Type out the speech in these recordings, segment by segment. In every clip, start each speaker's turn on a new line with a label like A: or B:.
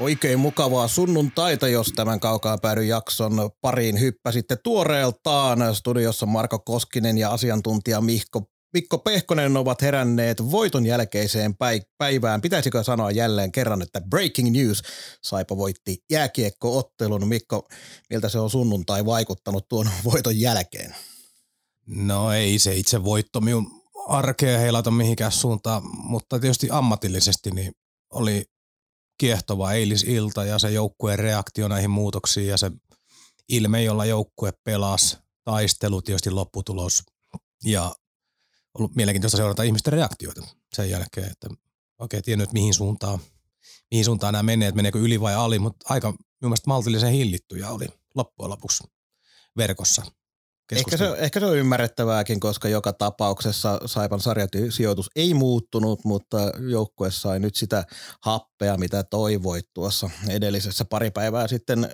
A: Oikein mukavaa sunnuntaita, jos tämän kaukaa päädyn jakson pariin hyppäsitte tuoreeltaan. Studiossa Marko Koskinen ja asiantuntija Mikko, Mikko Pehkonen ovat heränneet voiton jälkeiseen päivään. Pitäisikö sanoa jälleen kerran, että breaking news. Saipa voitti jääkiekko-ottelun. Mikko, miltä se on sunnuntai vaikuttanut tuon voiton jälkeen?
B: No ei se itse voitto minun arkea heilata mihinkään suuntaan, mutta tietysti ammatillisesti niin oli kiehtova eilisilta ja se joukkueen reaktio näihin muutoksiin ja se ilme, jolla joukkue pelasi, taistelu, tietysti lopputulos ja ollut mielenkiintoista seurata ihmisten reaktioita sen jälkeen, että oikein tiennyt, mihin suuntaan, mihin suuntaan nämä menee, että meneekö yli vai ali, mutta aika mielestäni maltillisen hillittyjä oli loppujen lopuksi verkossa
A: Ehkä se, ehkä se on ymmärrettävääkin, koska joka tapauksessa Saipan sarjasijoitus ei muuttunut, mutta joukkue sai nyt sitä happea, mitä toivoit tuossa edellisessä pari päivää sitten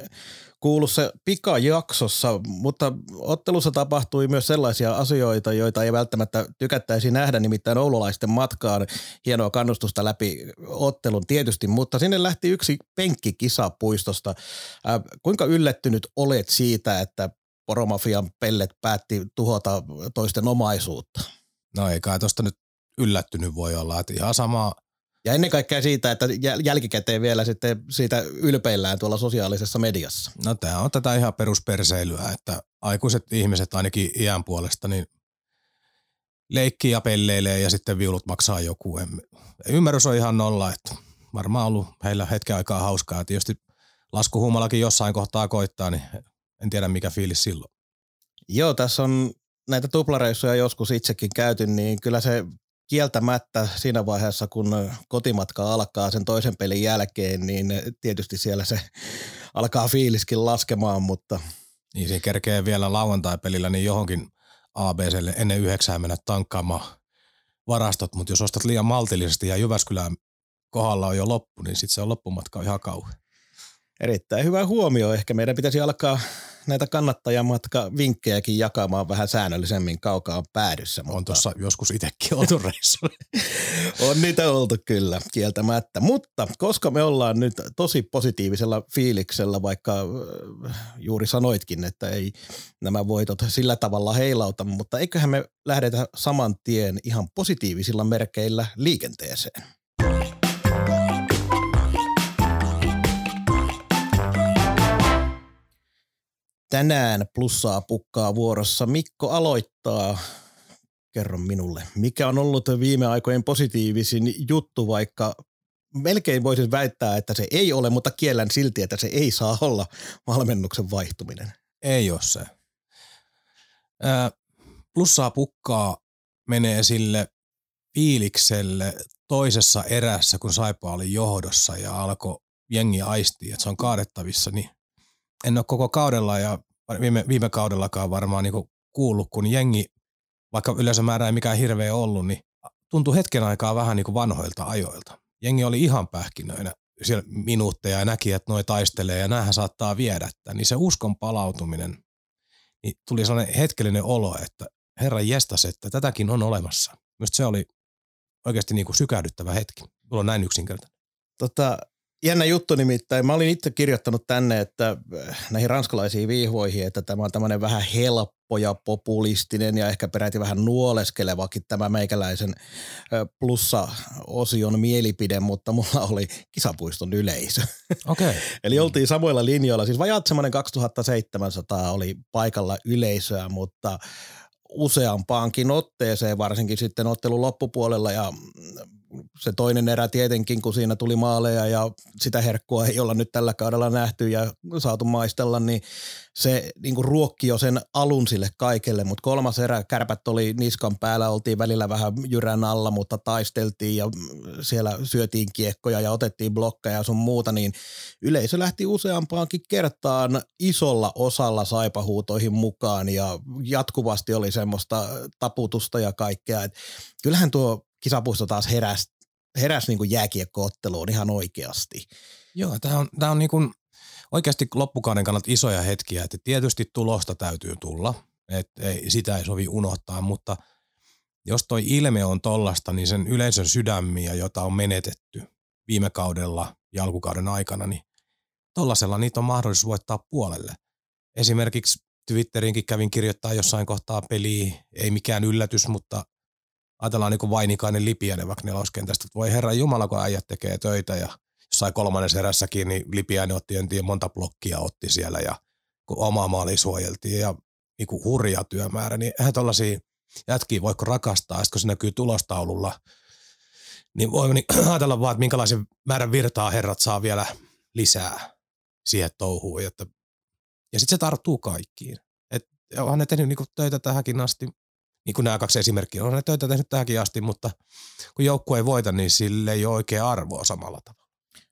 A: kuulussa pikajaksossa, mutta ottelussa tapahtui myös sellaisia asioita, joita ei välttämättä tykättäisi nähdä, nimittäin oululaisten matkaan. Hienoa kannustusta läpi ottelun tietysti, mutta sinne lähti yksi penkki kisapuistosta. Äh, kuinka yllättynyt olet siitä, että poromafian pellet päätti tuhota toisten omaisuutta.
B: No ei kai tuosta nyt yllättynyt voi olla, että ihan sama.
A: Ja ennen kaikkea siitä, että jälkikäteen vielä sitten siitä ylpeillään tuolla sosiaalisessa mediassa.
B: No tämä on tätä ihan perusperseilyä, että aikuiset ihmiset ainakin iän puolesta niin leikkii ja pelleilee ja sitten viulut maksaa joku. Ymmärrys on ihan nolla, että varmaan ollut heillä hetken aikaa hauskaa. Tietysti laskuhuumallakin jossain kohtaa koittaa, niin en tiedä mikä fiilis silloin.
A: Joo, tässä on näitä tuplareissuja joskus itsekin käyty, niin kyllä se kieltämättä siinä vaiheessa, kun kotimatka alkaa sen toisen pelin jälkeen, niin tietysti siellä se alkaa fiiliskin laskemaan, mutta...
B: Niin siinä kerkee vielä lauantai-pelillä niin johonkin ABClle ennen yhdeksää mennä tankkaamaan varastot, mutta jos ostat liian maltillisesti ja Jyväskylän kohdalla on jo loppu, niin sitten se on loppumatka ihan kauhean.
A: Erittäin hyvä huomio. Ehkä meidän pitäisi alkaa näitä kannattajamatka vinkkejäkin jakamaan vähän säännöllisemmin kaukaa päädyssä.
B: Mutta... On tuossa joskus itsekin oltu reissulla.
A: on niitä oltu kyllä, kieltämättä. Mutta koska me ollaan nyt tosi positiivisella fiiliksellä, vaikka äh, juuri sanoitkin, että ei nämä voitot sillä tavalla heilauta, mutta eiköhän me lähdetä saman tien ihan positiivisilla merkeillä liikenteeseen. Tänään plussaa pukkaa vuorossa. Mikko aloittaa. Kerro minulle, mikä on ollut viime aikojen positiivisin juttu, vaikka melkein voisin väittää, että se ei ole, mutta kiellän silti, että se ei saa olla valmennuksen vaihtuminen.
B: Ei ole se. Ää, plussaa pukkaa menee sille fiilikselle toisessa erässä, kun Saipa oli johdossa ja alkoi jengi aistia, että se on kaadettavissa, niin en ole koko kaudella ja viime, viime kaudellakaan varmaan niin kuullut, kun jengi, vaikka yleisömäärä ei mikään hirveä ollut, niin tuntui hetken aikaa vähän niin kuin vanhoilta ajoilta. Jengi oli ihan pähkinöinä siellä minuutteja ja näki, että noi taistelee ja näähän saattaa viedä tämän. Niin se uskon palautuminen, niin tuli sellainen hetkellinen olo, että herra jestas, että tätäkin on olemassa. Myös se oli oikeasti niin kuin sykähdyttävä hetki. Mulla on näin yksinkertainen.
A: Tota, Jännä juttu nimittäin. Mä olin itse kirjoittanut tänne, että äh, näihin ranskalaisiin viihoihin, että tämä on tämmöinen vähän helppo ja populistinen ja ehkä peräti vähän nuoleskelevakin tämä meikäläisen äh, plussa-osion mielipide, mutta mulla oli kisapuiston yleisö.
B: Okay.
A: Eli oltiin samoilla linjoilla. Siis vajaat semmoinen 2700 oli paikalla yleisöä, mutta useampaankin otteeseen, varsinkin sitten ottelun loppupuolella ja se toinen erä tietenkin, kun siinä tuli maaleja ja sitä herkkua ei olla nyt tällä kaudella nähty ja saatu maistella, niin se niin kuin ruokki jo sen alun sille kaikelle, mutta kolmas erä, kärpät oli niskan päällä, oltiin välillä vähän jyrän alla, mutta taisteltiin ja siellä syötiin kiekkoja ja otettiin blokkeja ja sun muuta, niin yleisö lähti useampaankin kertaan isolla osalla saipahuutoihin mukaan ja jatkuvasti oli semmoista taputusta ja kaikkea. Et kyllähän tuo kisapuisto taas heräsi heräs niin jääkiekkootteluun ihan oikeasti.
B: Joo, tämä on, tää on niin kuin oikeasti loppukauden kannalta isoja hetkiä, että tietysti tulosta täytyy tulla, että ei, sitä ei sovi unohtaa, mutta jos toi ilme on tollasta, niin sen yleisön sydämiä, jota on menetetty viime kaudella ja alkukauden aikana, niin tollasella niitä on mahdollisuus voittaa puolelle. Esimerkiksi Twitterinkin kävin kirjoittaa jossain kohtaa peliä, ei mikään yllätys, mutta ajatellaan niin kuin Vainikainen Lipiäinen vaikka neloskentästä, että voi herra Jumala, kun äijät tekee töitä ja jossain kolmannen erässäkin, niin Lipiäinen otti, en tiedä, monta blokkia otti siellä ja kun oma maali suojeltiin ja niin kuin hurja työmäärä, niin eihän tuollaisia jätkiä voiko rakastaa, kun se näkyy tulostaululla, niin voi niin ajatella vaan, että minkälaisen määrän virtaa herrat saa vielä lisää siihen touhuun. Että, ja sitten se tarttuu kaikkiin. Et onhan ne tehnyt niinku töitä tähänkin asti, niin kuin nämä kaksi esimerkkiä, on ne töitä tehnyt tähänkin asti, mutta kun joukkue ei voita, niin sille ei ole oikein arvoa samalla tavalla.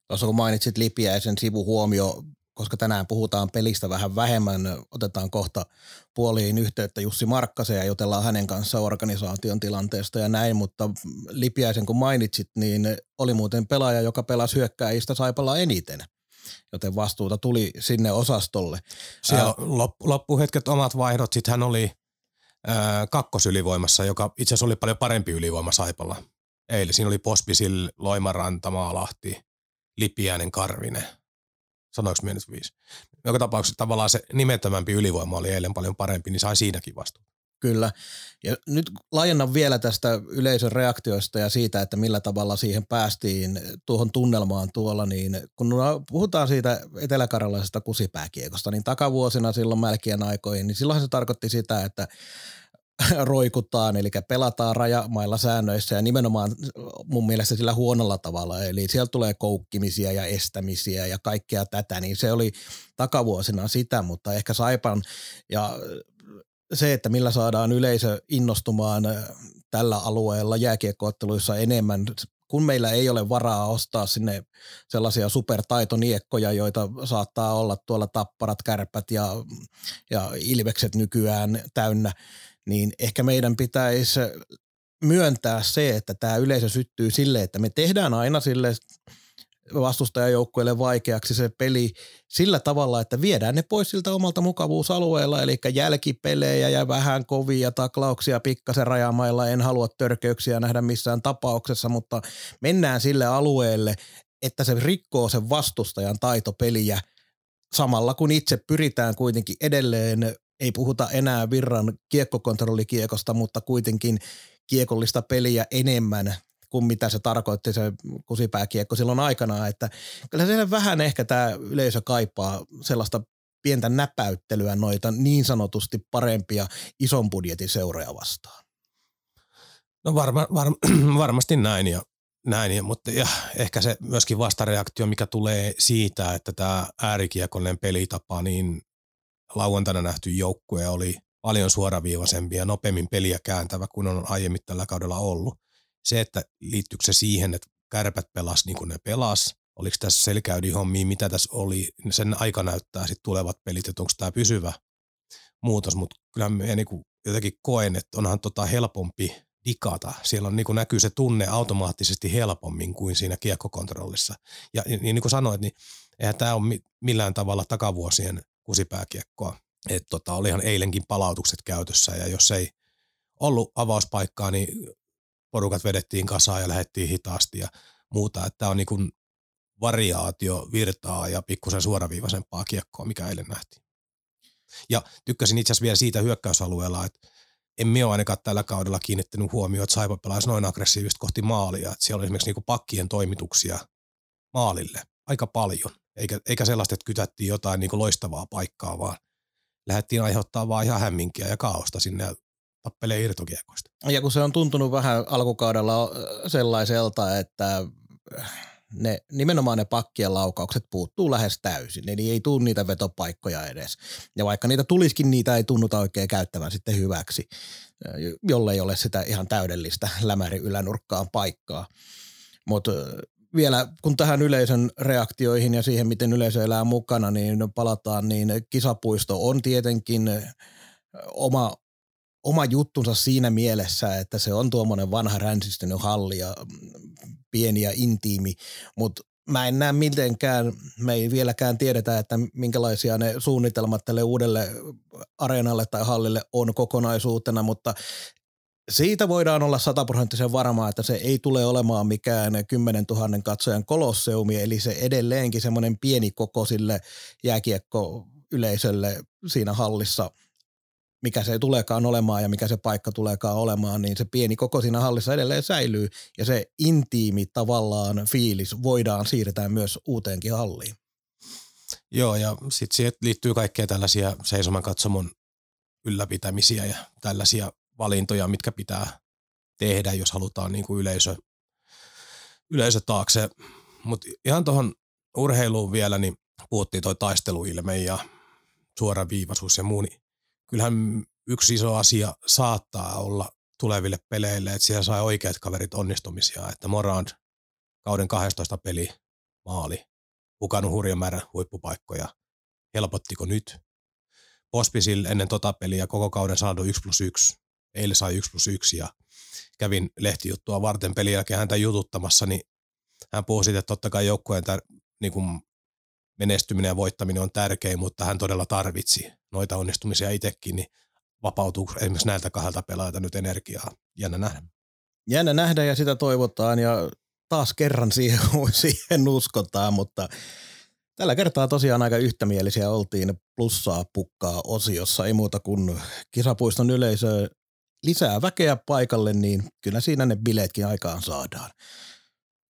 A: Tuossa kun mainitsit Lipiä ja sen sivuhuomio, koska tänään puhutaan pelistä vähän vähemmän, otetaan kohta puoliin yhteyttä Jussi Markkaseen ja jutellaan hänen kanssa organisaation tilanteesta ja näin, mutta Lipiäisen kun mainitsit, niin oli muuten pelaaja, joka pelasi hyökkääjistä Saipalla eniten joten vastuuta tuli sinne osastolle.
B: Siellä loppu, loppuhetket omat vaihdot, sitten hän oli kakkosylivoimassa, joka itse asiassa oli paljon parempi ylivoima Saipalla. Eilen siinä oli Pospisil, Loimaranta, Maalahti, Lipiäinen, Karvinen. Sanoinko minä nyt viisi? Joka tapauksessa tavallaan se nimettömämpi ylivoima oli eilen paljon parempi, niin sai siinäkin vastuuta.
A: Kyllä. Ja nyt laajennan vielä tästä yleisön reaktioista ja siitä, että millä tavalla siihen päästiin tuohon tunnelmaan tuolla, niin kun puhutaan siitä eteläkarjalaisesta kusipääkiekosta, niin takavuosina silloin mälkien aikoihin, niin silloin se tarkoitti sitä, että roikutaan, eli pelataan rajamailla säännöissä ja nimenomaan mun mielestä sillä huonolla tavalla, eli siellä tulee koukkimisia ja estämisiä ja kaikkea tätä, niin se oli takavuosina sitä, mutta ehkä Saipan ja se, että millä saadaan yleisö innostumaan äh, tällä alueella jääkiekkootteluissa enemmän, kun meillä ei ole varaa ostaa sinne sellaisia supertaitoniekkoja, joita saattaa olla tuolla tapparat, kärpät ja, ja ilvekset nykyään täynnä, niin ehkä meidän pitäisi myöntää se, että tämä yleisö syttyy sille, että me tehdään aina sille vastustajajoukkueelle vaikeaksi se peli sillä tavalla, että viedään ne pois siltä omalta mukavuusalueella, eli jälkipelejä ja vähän kovia taklauksia pikkasen rajamailla. En halua törkeyksiä nähdä missään tapauksessa, mutta mennään sille alueelle, että se rikkoo sen vastustajan taitopeliä samalla kun itse pyritään kuitenkin edelleen, ei puhuta enää virran kiekkokontrollikiekosta, mutta kuitenkin kiekollista peliä enemmän kuin mitä se tarkoitti se kusipääkiekko silloin aikana, että kyllä se vähän ehkä tämä yleisö kaipaa sellaista pientä näpäyttelyä noita niin sanotusti parempia ison budjetin seuroja vastaan.
B: No varma, var, varmasti näin, ja, näin ja, mutta ja ehkä se myöskin vastareaktio, mikä tulee siitä, että tämä äärikiekollinen pelitapa, niin lauantaina nähty joukkue oli paljon suoraviivaisempi ja nopeammin peliä kääntävä kuin on aiemmin tällä kaudella ollut se, että liittyykö se siihen, että kärpät pelas niin kuin ne pelas, oliko tässä selkäydinhommia, mitä tässä oli, sen aika näyttää sitten tulevat pelit, että onko tämä pysyvä muutos, mutta kyllä me niin jotenkin koen, että onhan tota helpompi dikata. Siellä on, niin kuin näkyy se tunne automaattisesti helpommin kuin siinä kiekkokontrollissa. Ja niin, niin kuin sanoit, niin eihän tämä ole millään tavalla takavuosien kusipääkiekkoa. Että tota, olihan eilenkin palautukset käytössä ja jos ei ollut avauspaikkaa, niin porukat vedettiin kasaan ja lähdettiin hitaasti ja muuta. Että on niin variaatio virtaa ja pikkusen suoraviivaisempaa kiekkoa, mikä eilen nähtiin. Ja tykkäsin itse asiassa vielä siitä hyökkäysalueella, että minä ole ainakaan tällä kaudella kiinnittänyt huomioon, että Saipa pelaisi noin aggressiivisesti kohti maalia. Että siellä oli esimerkiksi niin pakkien toimituksia maalille aika paljon. Eikä, eikä sellaista, että kytättiin jotain niin loistavaa paikkaa, vaan lähdettiin aiheuttaa vaan ihan hämminkiä ja kaaosta sinne tappelee irtokiekoista.
A: Ja kun se on tuntunut vähän alkukaudella sellaiselta, että ne, nimenomaan ne pakkien laukaukset puuttuu lähes täysin, eli ei tule niitä vetopaikkoja edes. Ja vaikka niitä tulisikin, niitä ei tunnuta oikein käyttävän sitten hyväksi, jollei ole sitä ihan täydellistä lämäri ylänurkkaan paikkaa. Mutta vielä kun tähän yleisön reaktioihin ja siihen, miten yleisö elää mukana, niin palataan, niin kisapuisto on tietenkin oma, oma juttunsa siinä mielessä, että se on tuommoinen vanha ränsistynyt halli ja pieni ja intiimi, mutta mä en näe mitenkään, me ei vieläkään tiedetä, että minkälaisia ne suunnitelmat tälle uudelle areenalle tai hallille on kokonaisuutena, mutta siitä voidaan olla sataprosenttisen varmaa, että se ei tule olemaan mikään 10 000 katsojan kolosseumi, eli se edelleenkin semmoinen pieni koko sille jääkiekko yleisölle siinä hallissa – mikä se tuleekaan olemaan ja mikä se paikka tuleekaan olemaan, niin se pieni koko siinä hallissa edelleen säilyy ja se intiimi tavallaan fiilis voidaan siirtää myös uuteenkin halliin.
B: Joo, ja sitten siihen liittyy kaikkea tällaisia seisoman katsomon ylläpitämisiä ja tällaisia valintoja, mitkä pitää tehdä, jos halutaan niin kuin yleisö, yleisö taakse. Mutta ihan tuohon urheiluun vielä, niin puhuttiin toi taisteluilme ja suoraviivaisuus ja muu, niin kyllähän yksi iso asia saattaa olla tuleville peleille, että siellä sai oikeat kaverit onnistumisia, että Morand kauden 12 peli maali, hukannut hurjan määrän huippupaikkoja. Helpottiko nyt? Pospisil ennen tota peliä koko kauden saanut 1 plus 1. Eilen sai 1 plus 1 ja kävin lehtijuttua varten pelin jälkeen häntä jututtamassa, niin hän puhui siitä, että totta kai joukkueen tär- niin menestyminen ja voittaminen on tärkein, mutta hän todella tarvitsi noita onnistumisia itsekin, niin vapautuu esimerkiksi näiltä kahdelta pelaajalta nyt energiaa. Jännä nähdä.
A: Jännä nähdä ja sitä toivotaan ja taas kerran siihen, siihen uskotaan, mutta tällä kertaa tosiaan aika yhtämielisiä oltiin plussaa pukkaa osiossa. Ei muuta kuin kisapuiston yleisö lisää väkeä paikalle, niin kyllä siinä ne bileetkin aikaan saadaan.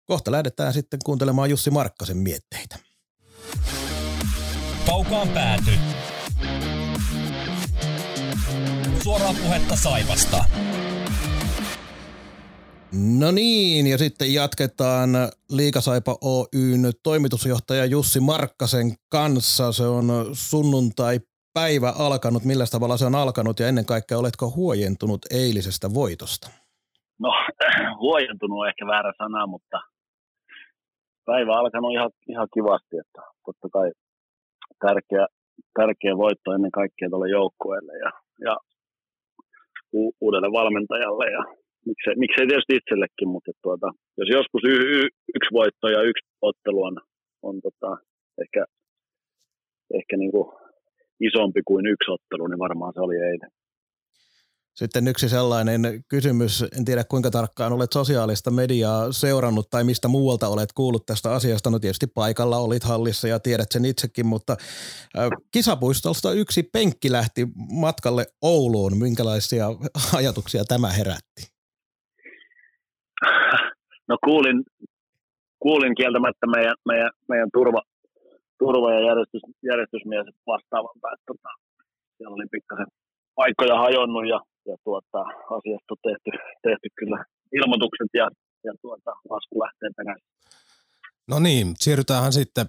A: Kohta lähdetään sitten kuuntelemaan Jussi Markkasen mietteitä.
C: Kaukaan pääty. Suoraa puhetta Saivasta.
A: No niin, ja sitten jatketaan Liikasaipa Oyn toimitusjohtaja Jussi Markkasen kanssa. Se on sunnuntai päivä alkanut. Millä tavalla se on alkanut ja ennen kaikkea oletko huojentunut eilisestä voitosta?
D: No huojentunut on ehkä väärä sana, mutta päivä alkanut ihan, ihan kivasti. Että totta kai tärkeä, tärkeä voitto ennen kaikkea tuolle joukkueelle ja, ja u- uudelle valmentajalle ja miksei, miksei tietysti itsellekin, mutta tuota, jos joskus y- y- yksi voitto ja yksi ottelu on, on tota, ehkä, ehkä niin kuin isompi kuin yksi ottelu, niin varmaan se oli eilen.
A: Sitten yksi sellainen kysymys, en tiedä kuinka tarkkaan olet sosiaalista mediaa seurannut tai mistä muualta olet kuullut tästä asiasta. No tietysti paikalla olit hallissa ja tiedät sen itsekin, mutta kisapuistolta yksi penkki lähti matkalle Ouluun. Minkälaisia ajatuksia tämä herätti?
D: No kuulin, kuulin kieltämättä meidän, meidän, meidän turva, turva- ja järjestys, järjestysmies vastaavan että tota, siellä oli pikkasen paikkoja hajonnut ja ja tuota, asiasta on tehty, tehty kyllä ilmoitukset ja, ja tuota, lasku lähtee perässä.
B: No niin, siirrytäänhän sitten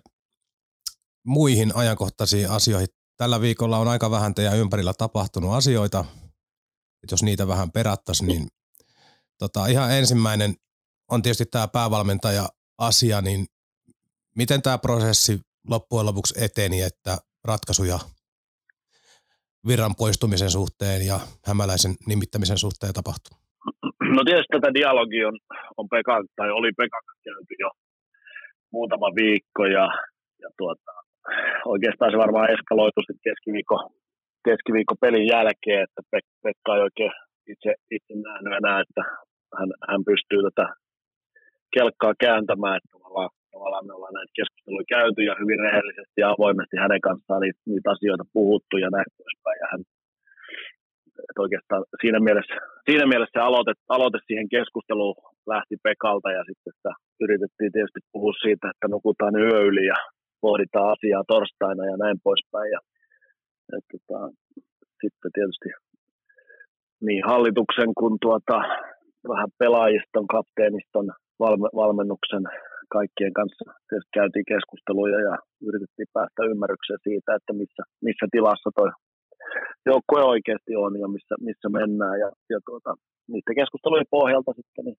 B: muihin ajankohtaisiin asioihin. Tällä viikolla on aika vähän teidän ympärillä tapahtunut asioita. Et jos niitä vähän perattaisiin, niin tota, ihan ensimmäinen on tietysti tämä päävalmentaja-asia, niin miten tämä prosessi loppujen lopuksi eteni, että ratkaisuja virran poistumisen suhteen ja hämäläisen nimittämisen suhteen tapahtuu?
D: No tietysti tätä dialogia on, on Pekka, tai oli Pekan käyty jo muutama viikko ja, ja tuota, oikeastaan se varmaan eskaloitu sitten keskiviikko, keskiviikko pelin jälkeen, että Pek, Pekka ei oikein itse, itse nähnyt enää, että hän, hän pystyy tätä kelkkaa kääntämään, että tavallaan tavallaan me ollaan näitä keskusteluja käyty ja hyvin rehellisesti ja avoimesti hänen kanssaan niitä, niitä asioita puhuttu ja näin poispäin. Ja hän, oikeastaan siinä mielessä, siinä mielessä se aloite, aloite siihen keskusteluun lähti Pekalta ja sitten sitä yritettiin tietysti puhua siitä, että nukutaan yö yli ja pohditaan asiaa torstaina ja näin poispäin. Ja, että, tota, sitten tietysti niin hallituksen kuin tuota, vähän pelaajiston, kapteeniston, valme, valmennuksen kaikkien kanssa käytiin keskusteluja ja yritettiin päästä ymmärrykseen siitä, että missä, missä tilassa toi joukkue oikeasti on ja missä, missä mennään. Ja, ja tuota, niiden keskustelujen pohjalta sitten niin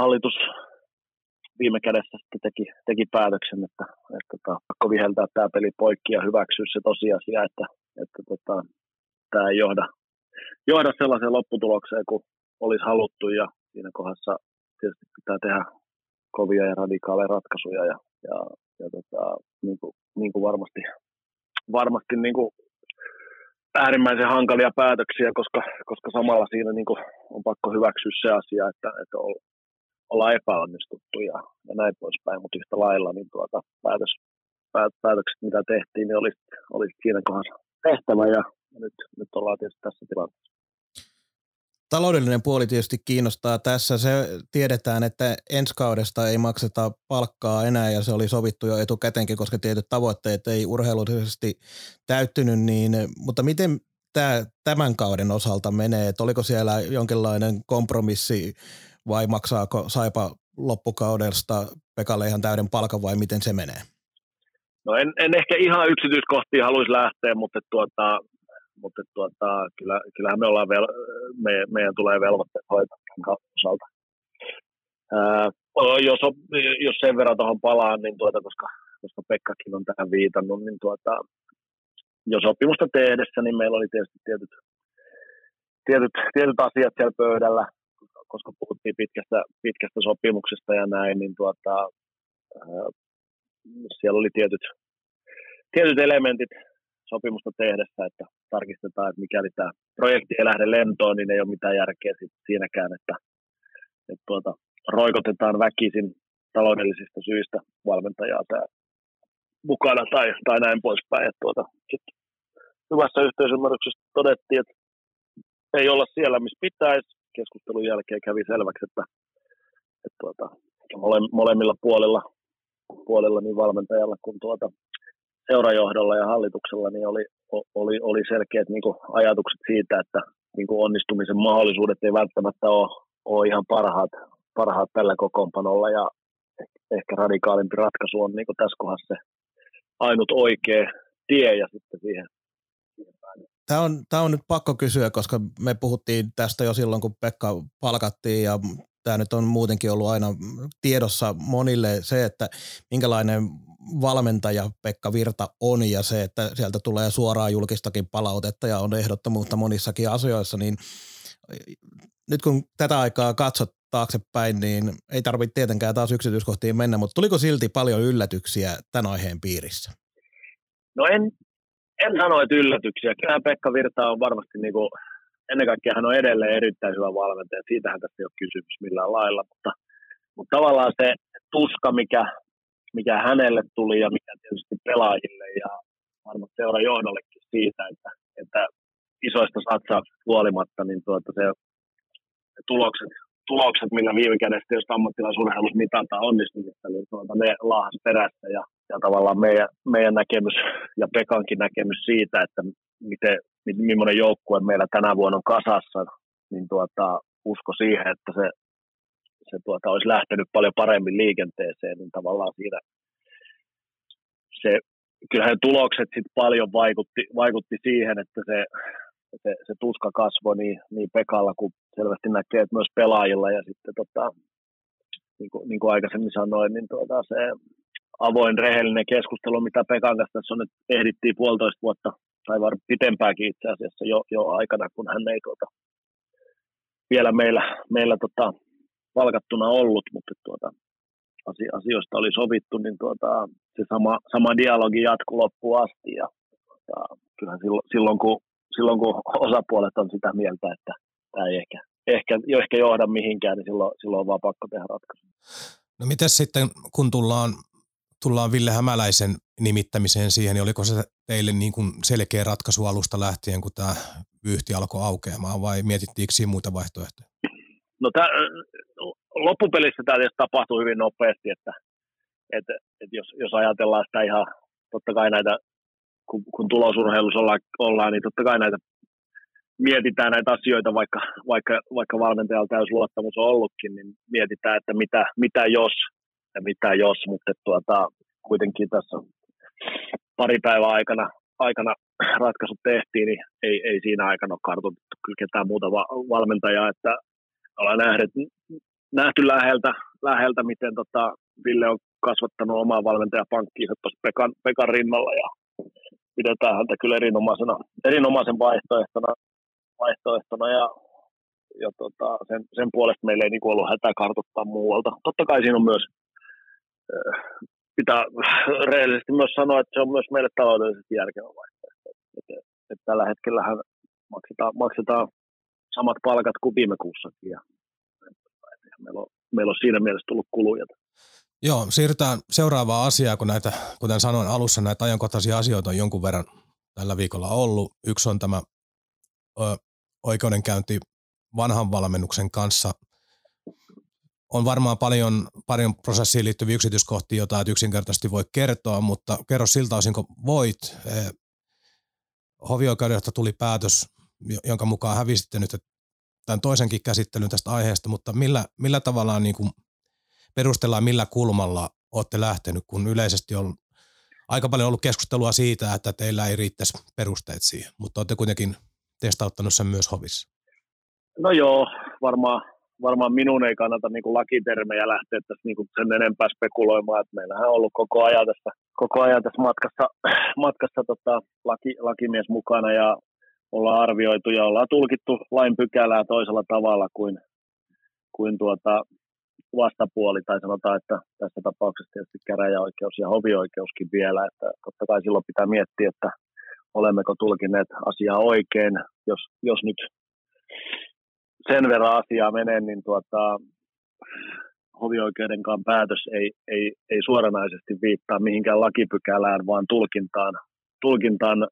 D: hallitus viime kädessä sitten teki, teki päätöksen, että, että, että tota, pakko viheltää tämä peli poikki ja hyväksyä se tosiasia, että, että tota, tämä ei johda, johda sellaiseen lopputulokseen kuin olisi haluttu ja siinä kohdassa tietysti pitää tehdä kovia ja radikaaleja ratkaisuja ja, ja, ja tota, niin, kuin, niin kuin varmasti, varmasti niin kuin äärimmäisen hankalia päätöksiä, koska, koska samalla siinä niin kuin on pakko hyväksyä se asia, että, että ollaan epäonnistuttu ja, ja näin poispäin, mutta yhtä lailla niin tuota, päätös, päätökset, mitä tehtiin, niin olisi, olisi siinä kohdassa tehtävä ja, ja nyt, nyt ollaan tietysti tässä tilanteessa.
A: Taloudellinen puoli tietysti kiinnostaa tässä. Se tiedetään, että ensi kaudesta ei makseta palkkaa enää ja se oli sovittu jo etukäteenkin, koska tietyt tavoitteet ei urheilullisesti täyttynyt. Niin, mutta miten tämä, tämän kauden osalta menee? Että oliko siellä jonkinlainen kompromissi vai maksaako Saipa loppukaudesta Pekalle ihan täyden palkan vai miten se menee?
D: No en, en ehkä ihan yksityiskohtiin haluaisi lähteä, mutta tuota, mutta tuota, kyllä, kyllähän me ollaan vel, me, meidän tulee velvoitteet hoitaa tämän osalta. Ää, jos, jos sen verran tuohon palaan, niin tuota, koska, koska Pekkakin on tähän viitannut, niin tuota, jos sopimusta tehdessä, niin meillä oli tietysti tietyt, tietyt, tietyt asiat siellä pöydällä, koska puhuttiin pitkästä, pitkästä sopimuksesta ja näin, niin tuota, ää, siellä oli tietyt, tietyt elementit, sopimusta tehdessä, että tarkistetaan, että mikäli tämä projekti ei lähde lentoon, niin ei ole mitään järkeä siinäkään, että, että tuota, roikotetaan väkisin taloudellisista syistä valmentajaa tämä mukana tai, tai näin poispäin. Että tuota, hyvässä yhteisymmärryksessä todettiin, että ei olla siellä, missä pitäisi. Keskustelun jälkeen kävi selväksi, että, että tuota, mole, molemmilla puolilla, puolilla niin valmentajalla kuin tuota, seurajohdolla ja hallituksella niin oli, oli, oli selkeät niin kuin ajatukset siitä, että niin kuin onnistumisen mahdollisuudet ei välttämättä ole, ole ihan parhaat, parhaat tällä kokoonpanolla. Ja ehkä radikaalimpi ratkaisu on niin kuin tässä kohdassa se ainut oikea tie ja sitten siihen,
A: Tämä on, tämä on nyt pakko kysyä, koska me puhuttiin tästä jo silloin, kun Pekka palkattiin ja tämä nyt on muutenkin ollut aina tiedossa monille se, että minkälainen valmentaja Pekka Virta on ja se, että sieltä tulee suoraan julkistakin palautetta ja on ehdottomuutta monissakin asioissa, niin nyt kun tätä aikaa katsot taaksepäin, niin ei tarvitse tietenkään taas yksityiskohtiin mennä, mutta tuliko silti paljon yllätyksiä tämän aiheen piirissä?
D: No en, en sano, että yllätyksiä. Kyllähän Pekka Virta on varmasti niin kuin, ennen kaikkea hän on edelleen erittäin hyvä valmentaja. Siitähän tässä ei ole kysymys millään lailla, mutta, mutta tavallaan se tuska, mikä mikä hänelle tuli ja mikä tietysti pelaajille ja varmasti seuran johdollekin siitä, että, että isoista satsauksista huolimatta, niin tuota se, se tulokset, tulokset, millä viime kädessä, jos ammattilaisurheilussa mitataan onnistumista, niin tuota, ne laahas perässä ja, ja tavallaan meidän, meidän näkemys ja Pekankin näkemys siitä, että miten, millainen joukkue meillä tänä vuonna on kasassa, niin tuota, usko siihen, että se se tuota, olisi lähtenyt paljon paremmin liikenteeseen, niin tavallaan siinä se, kyllähän tulokset sitten paljon vaikutti, vaikutti siihen, että se, se, se tuska kasvoi niin, niin Pekalla kuin selvästi näkee, että myös pelaajilla. Ja sitten tota, niin kuin, niin kuin aikaisemmin sanoin, niin tuota, se avoin rehellinen keskustelu, mitä Pekan kanssa tässä on, että ehdittiin puolitoista vuotta tai var pitempääkin itse asiassa jo, jo aikana, kun hän ei tuota, vielä meillä, meillä tota, palkattuna ollut, mutta tuota, asioista oli sovittu, niin tuota, se sama, sama dialogi jatkuu loppuun asti. Ja, tuota, kyllähän silloin, silloin, kun, silloin, kun osapuolet on sitä mieltä, että tämä ei ehkä, ehkä, ehkä johda mihinkään, niin silloin, silloin on vaan pakko tehdä ratkaisu.
B: No miten sitten, kun tullaan, tullaan Ville Hämäläisen nimittämiseen siihen, niin oliko se teille niin kuin selkeä ratkaisu alusta lähtien, kun tämä vyyhti alkoi aukeamaan, vai mietittiinkö siinä muita vaihtoehtoja?
D: No tämä, loppupelissä tämä tapahtuu hyvin nopeasti, että, että, että jos, jos ajatellaan sitä ihan, totta kai näitä, kun, kun tulosurheilussa ollaan, ollaan, niin totta kai näitä mietitään näitä asioita, vaikka, vaikka, vaikka valmentajalla täysluottamus on ollutkin, niin mietitään, että mitä, mitä jos ja mitä jos, mutta tuota, kuitenkin tässä pari päivää aikana, aikana ratkaisut tehtiin, niin ei, ei siinä aikana ole kartoitettu ketään muuta va- valmentajaa, että ollaan nähty, nähty läheltä, läheltä miten tota Ville on kasvattanut omaa valmentajapankkiinsa tuossa Pekan, Pekan rinnalla ja pidetään häntä kyllä erinomaisena, erinomaisen vaihtoehtona, vaihtoehtona ja, ja tota, sen, sen, puolesta meillä ei niin ollut hätää kartoittaa muualta. Totta kai siinä on myös, pitää reellisesti myös sanoa, että se on myös meille taloudellisesti järkevä vaihtoehto. Et, et, et tällä hetkellä maksetaan, maksetaan samat palkat kuin viime kuussakin ja meillä on, meillä on siinä mielessä tullut kuluja.
B: Joo, siirrytään seuraavaan asiaan, kun näitä, kuten sanoin alussa, näitä ajankohtaisia asioita on jonkun verran tällä viikolla ollut. Yksi on tämä ö, oikeudenkäynti vanhan valmennuksen kanssa. On varmaan paljon, paljon prosessiin liittyviä yksityiskohtia, joita et yksinkertaisesti voi kertoa, mutta kerro siltä osin, kun voit. E, hovioikeudesta tuli päätös, jonka mukaan hävisitte nyt tämän toisenkin käsittelyn tästä aiheesta, mutta millä, millä tavalla niin kuin perustellaan, millä kulmalla olette lähtenyt, kun yleisesti on aika paljon ollut keskustelua siitä, että teillä ei riittäisi perusteet siihen, mutta olette kuitenkin testauttanut sen myös hovissa.
D: No joo, varmaan, varmaan minun ei kannata niin kuin lakitermejä lähteä tässä niin kuin sen enempää spekuloimaan, että meillähän on ollut koko ajan tässä, koko ajan tässä matkassa, matkassa tota, laki, lakimies mukana ja ollaan arvioitu ja ollaan tulkittu lain pykälää toisella tavalla kuin, kuin tuota, vastapuoli, tai sanotaan, että tässä tapauksessa tietysti käräjäoikeus ja hovioikeuskin vielä, että totta kai silloin pitää miettiä, että olemmeko tulkineet asiaa oikein, jos, jos nyt sen verran asiaa menee, niin tuota, hovioikeudenkaan päätös ei, ei, ei suoranaisesti viittaa mihinkään lakipykälään, vaan tulkintaan, tulkintaan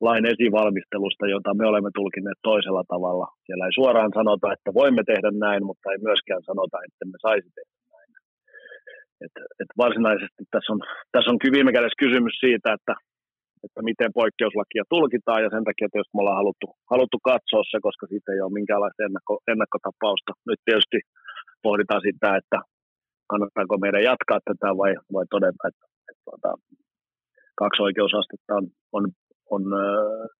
D: lain esivalmistelusta, jota me olemme tulkineet toisella tavalla. Siellä ei suoraan sanota, että voimme tehdä näin, mutta ei myöskään sanota, että me saisi tehdä näin. Et, et varsinaisesti tässä on, tässä on viime kädessä kysymys siitä, että, että miten poikkeuslakia tulkitaan, ja sen takia tietysti me ollaan haluttu, haluttu katsoa se, koska siitä ei ole minkäänlaista ennakko, ennakkotapausta. Nyt tietysti pohditaan sitä, että kannattaako meidän jatkaa tätä vai, vai todeta, että, että, että tuota, kaksi oikeusastetta on, on on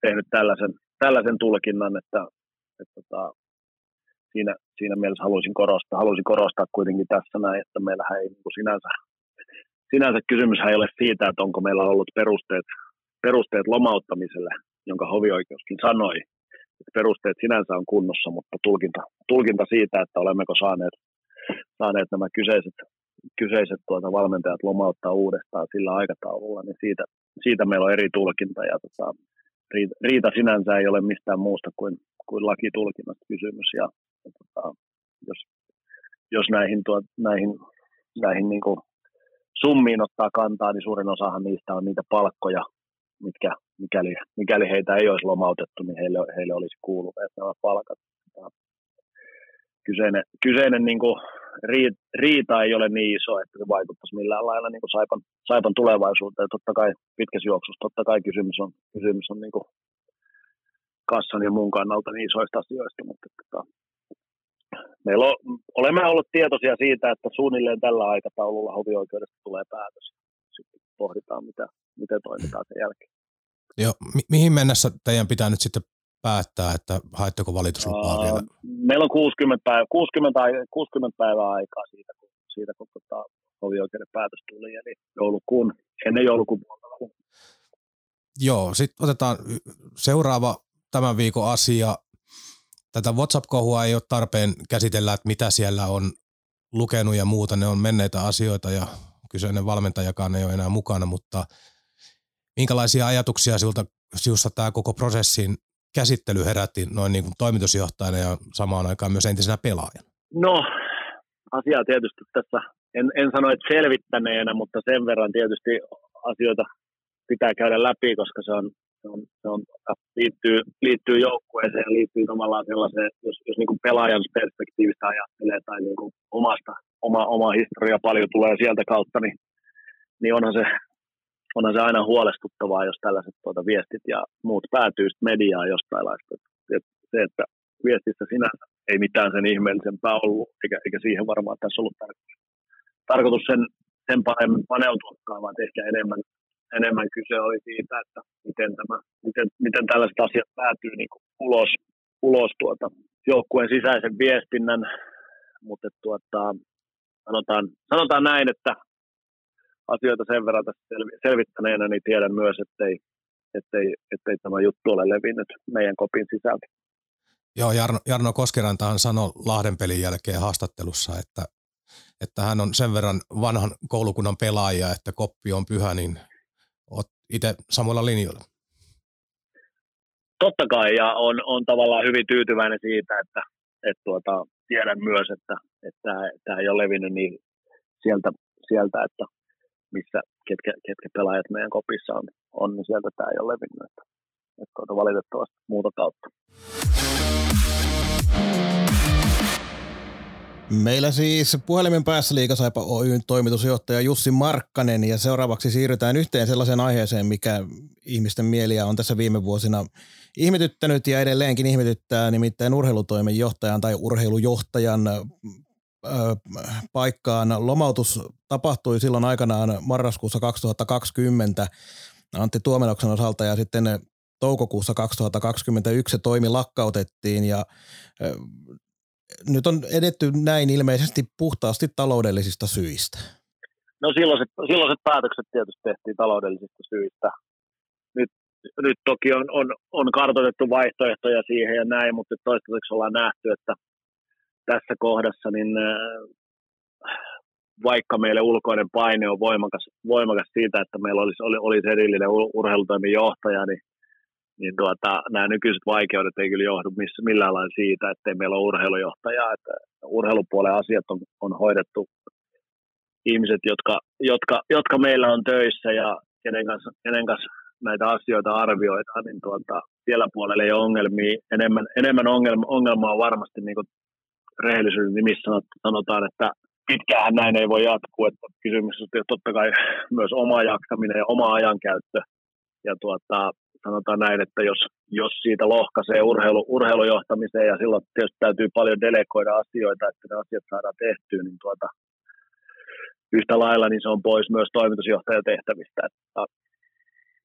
D: tehnyt tällaisen, tällaisen tulkinnan, että, että että siinä, siinä mielessä haluaisin korostaa, haluaisin korostaa kuitenkin tässä näin, että meillähän ei niin sinänsä, sinänsä kysymys ei ole siitä, että onko meillä ollut perusteet, perusteet lomauttamiselle, jonka hovioikeuskin sanoi, että perusteet sinänsä on kunnossa, mutta tulkinta, tulkinta siitä, että olemmeko saaneet, saaneet nämä kyseiset, kyseiset tuota valmentajat lomauttaa uudestaan sillä aikataululla, niin siitä, siitä meillä on eri tulkinta. Ja tota, riita, sinänsä ei ole mistään muusta kuin, kuin lakitulkinnasta kysymys. Ja, ja tota, jos, jos näihin, tuo, näihin, näihin niin kuin summiin ottaa kantaa, niin suurin osahan niistä on niitä palkkoja, mitkä, mikäli, mikäli heitä ei olisi lomautettu, niin heille, heille olisi kuuluneet nämä palkat kyseinen, kyseinen niin kuin riita ei ole niin iso, että se vaikuttaisi millään lailla niin kuin Saipan, Saipan tulevaisuuteen. Totta kai pitkässä juoksussa, totta kai kysymys on, kysymys on niin kuin kassan ja muun kannalta niin isoista asioista, mutta tota, meillä on, olemme olleet tietoisia siitä, että suunnilleen tällä aikataululla hovioikeudesta tulee päätös. Sitten pohditaan, mitä, miten toimitaan sen jälkeen.
B: Joo, mi- mihin mennessä teidän pitää nyt sitten päättää, että haetteko valituslupaa uh, vielä?
D: Meillä on 60 päivää, 60, 60 päivää aikaa siitä, kun, siitä, kun tota, hovioikeuden päätös tuli, eli joulukuun, ennen joulukuun puolta.
B: Joo, sitten otetaan seuraava tämän viikon asia. Tätä WhatsApp-kohua ei ole tarpeen käsitellä, että mitä siellä on lukenut ja muuta. Ne on menneitä asioita ja kyseinen valmentajakaan ei ole enää mukana, mutta minkälaisia ajatuksia siltä siussa tämä koko prosessin käsittely herätti noin niin kuin toimitusjohtajana ja samaan aikaan myös entisenä pelaajana?
D: No, asiaa tietysti tässä, en, en sano, että selvittäneenä, mutta sen verran tietysti asioita pitää käydä läpi, koska se on, se on, se on liittyy, liittyy joukkueeseen liittyy tavallaan sellaiseen, jos, jos niin kuin pelaajan perspektiivistä ajattelee tai niin kuin omasta, oma, oma historia paljon tulee sieltä kautta, niin, niin onhan se onhan se aina huolestuttavaa, jos tällaiset tuota, viestit ja muut päätyy mediaan jostain laista. Et se, että viestissä sinänsä ei mitään sen ihmeellisempää ollut, eikä, eikä siihen varmaan tässä ollut tarkoitus, tarkoitus sen, sen paremmin paneutuakaan, vaan ehkä enemmän, enemmän kyse oli siitä, että miten, tämä, miten, miten tällaiset asiat päätyy niin kuin ulos, ulos tuota, joukkueen sisäisen viestinnän, mutta tuota, sanotaan, sanotaan näin, että asioita sen verran tässä selvittäneenä, niin tiedän myös, ettei, ettei, ettei tämä juttu ole levinnyt meidän kopin sisältä.
B: Joo, Jarno, Jarno Koskerantahan sanoi Lahden pelin jälkeen haastattelussa, että, että hän on sen verran vanhan koulukunnan pelaaja, että koppi on pyhä, niin olet itse samoilla linjoilla.
D: Totta kai, ja on, on tavallaan hyvin tyytyväinen siitä, että, että tuota, tiedän myös, että, että tämä ei ole levinnyt niin sieltä, sieltä että missä, ketkä, ketkä pelaajat meidän kopissa on, on niin sieltä tämä ei ole levinnyt. Että, että tuota, valitettavasti muuta kautta.
A: Meillä siis puhelimen päässä Liikasaipa Oyn toimitusjohtaja Jussi Markkanen ja seuraavaksi siirrytään yhteen sellaiseen aiheeseen, mikä ihmisten mieliä on tässä viime vuosina ihmetyttänyt ja edelleenkin ihmetyttää, nimittäin urheilutoimen johtajan tai urheilujohtajan paikkaan. Lomautus tapahtui silloin aikanaan marraskuussa 2020 Antti Tuomenoksen osalta ja sitten toukokuussa 2021 se toimi lakkautettiin ja nyt on edetty näin ilmeisesti puhtaasti taloudellisista syistä.
D: No silloiset, silloiset päätökset tietysti tehtiin taloudellisista syistä. Nyt, nyt toki on, on, on kartoitettu vaihtoehtoja siihen ja näin, mutta toistaiseksi ollaan nähty, että tässä kohdassa niin vaikka meille ulkoinen paine on voimakas, voimakas siitä, että meillä olisi, oli, olisi erillinen urheilutoimen johtaja, niin niin tuota, nämä nykyiset vaikeudet ei kyllä johdu missä, millään lailla siitä, että meillä ole urheilujohtajaa. Että urheilupuolen asiat on, on hoidettu ihmiset, jotka, jotka, jotka meillä on töissä ja kenen kanssa, kenen kanssa näitä asioita arvioidaan, niin tuota, siellä puolella ei ole ongelmia. Enemmän, enemmän ongelma, ongelma on varmasti niin rehellisyyden nimissä sanotaan, että pitkään näin ei voi jatkua. Että kysymys on totta kai myös oma jaksaminen ja oma ajankäyttö. Ja tuota, sanotaan näin, että jos, jos siitä lohkaisee urheilu, urheilujohtamiseen ja silloin tietysti täytyy paljon delegoida asioita, että ne asiat saadaan tehtyä, niin tuota, yhtä lailla niin se on pois myös toimitusjohtajan tehtävistä. Että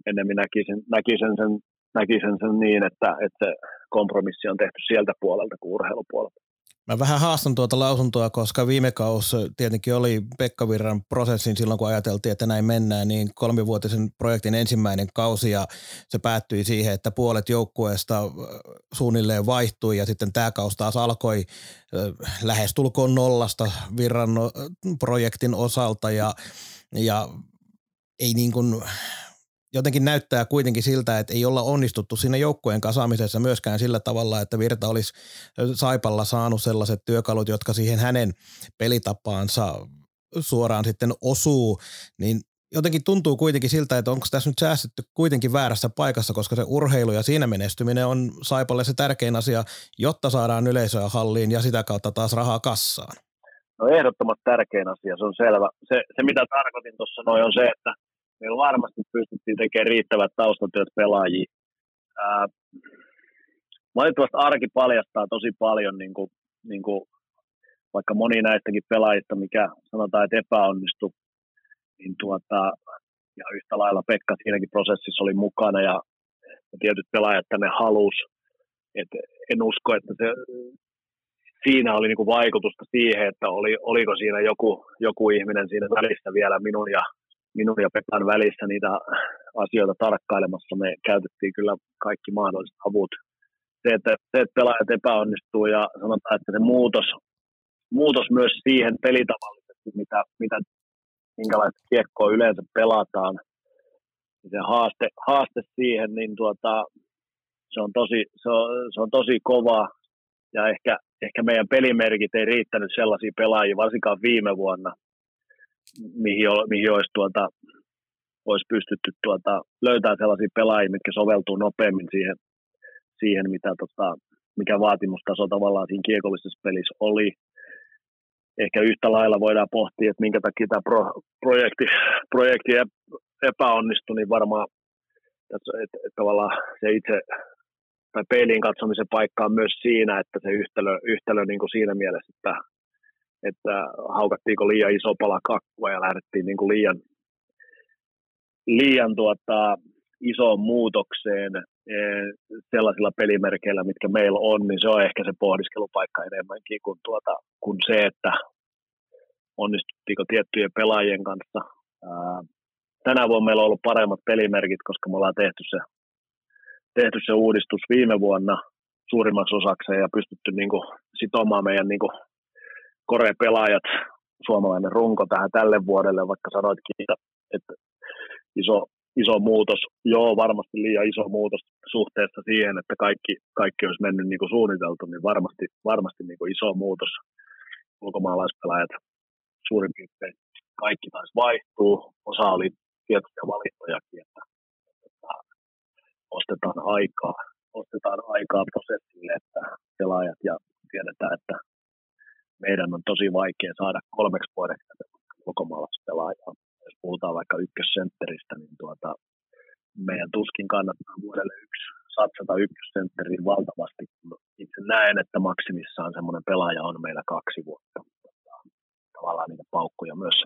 D: ennemmin näkisin, näkisin, sen, näkisin sen niin, että, että se kompromissi on tehty sieltä puolelta kuin urheilupuolelta.
A: Mä vähän haastan tuota lausuntoa, koska viime kaus tietenkin oli Pekka Virran prosessin silloin, kun ajateltiin, että näin mennään, niin kolmivuotisen projektin ensimmäinen kausi ja se päättyi siihen, että puolet joukkueesta suunnilleen vaihtui ja sitten tämä kausi taas alkoi lähestulkoon nollasta Virran projektin osalta ja, ja ei niin kuin jotenkin näyttää kuitenkin siltä, että ei olla onnistuttu siinä joukkueen kasaamisessa myöskään sillä tavalla, että Virta olisi Saipalla saanut sellaiset työkalut, jotka siihen hänen pelitapaansa suoraan sitten osuu, niin jotenkin tuntuu kuitenkin siltä, että onko tässä nyt säästetty kuitenkin väärässä paikassa, koska se urheilu ja siinä menestyminen on Saipalle se tärkein asia, jotta saadaan yleisöä halliin ja sitä kautta taas rahaa kassaan.
D: No ehdottomasti tärkein asia, se on selvä. Se, se mitä tarkoitin tuossa noin on se, että meillä varmasti pystyttiin tekemään riittävät taustatyöt pelaajia. Ää, valitettavasti arki paljastaa tosi paljon, niin kuin, niin kuin, vaikka moni näistäkin pelaajista, mikä sanotaan, että epäonnistui, niin tuota, ja yhtä lailla Pekka siinäkin prosessissa oli mukana ja, ja tietyt pelaajat tänne halus. Et en usko, että se, siinä oli niinku vaikutusta siihen, että oli, oliko siinä joku, joku ihminen siinä välissä vielä minun ja minun ja Pekan välissä niitä asioita tarkkailemassa. Me käytettiin kyllä kaikki mahdolliset avut. Se, että, se, että pelaajat epäonnistuu ja sanotaan, että se muutos, muutos myös siihen pelitavallisesti, mitä, mitä, minkälaista kiekkoa yleensä pelataan, niin se haaste, haaste siihen, niin tuota, se, on tosi, se, on, se on tosi kova ja ehkä, ehkä meidän pelimerkit ei riittänyt sellaisia pelaajia, varsinkaan viime vuonna, mihin, mihin olisi, tuota, olisi pystytty tuota, löytämään sellaisia pelaajia, mitkä soveltuu nopeammin siihen, siihen mitä, tota, mikä vaatimustaso tavallaan siinä kiekollisessa pelissä oli. Ehkä yhtä lailla voidaan pohtia, että minkä takia tämä pro, projekti, projekti epäonnistui, niin varmaan että, että, että tavallaan se itse tai peiliin katsomisen paikka on myös siinä, että se yhtälö, yhtälö niin kuin siinä mielessä, että, että haukattiinko liian iso pala kakkua ja lähdettiin niin kuin liian, liian tuota, isoon muutokseen e, sellaisilla pelimerkeillä, mitkä meillä on, niin se on ehkä se pohdiskelupaikka enemmänkin kuin, tuota, kuin se, että onnistuttiinko tiettyjen pelaajien kanssa. Tänä vuonna meillä on ollut paremmat pelimerkit, koska me ollaan tehty se, tehty se uudistus viime vuonna suurimmaksi osakseen ja pystytty niin kuin, sitomaan meidän niin kuin, pelaajat suomalainen runko tähän tälle vuodelle, vaikka sanoitkin, että, iso, iso muutos, joo varmasti liian iso muutos suhteessa siihen, että kaikki, kaikki olisi mennyt niin kuin suunniteltu, niin varmasti, varmasti niin kuin iso muutos ulkomaalaispelaajat suurin piirtein kaikki taisi vaihtuu. Osa oli tiettyjä valintojakin, että, että ostetaan aikaa, ostetaan aikaa prosessille, että pelaajat ja tiedetään, että meidän on tosi vaikea saada kolmeksi vuodeksi ulkomaalaispelaajaa. Jos puhutaan vaikka ykkössentteristä, niin tuota, meidän tuskin kannattaa vuodelle yksi satsata ykkössentteriin valtavasti. Itse näen, että maksimissaan semmoinen pelaaja on meillä kaksi vuotta tavallaan niitä paukkuja myös,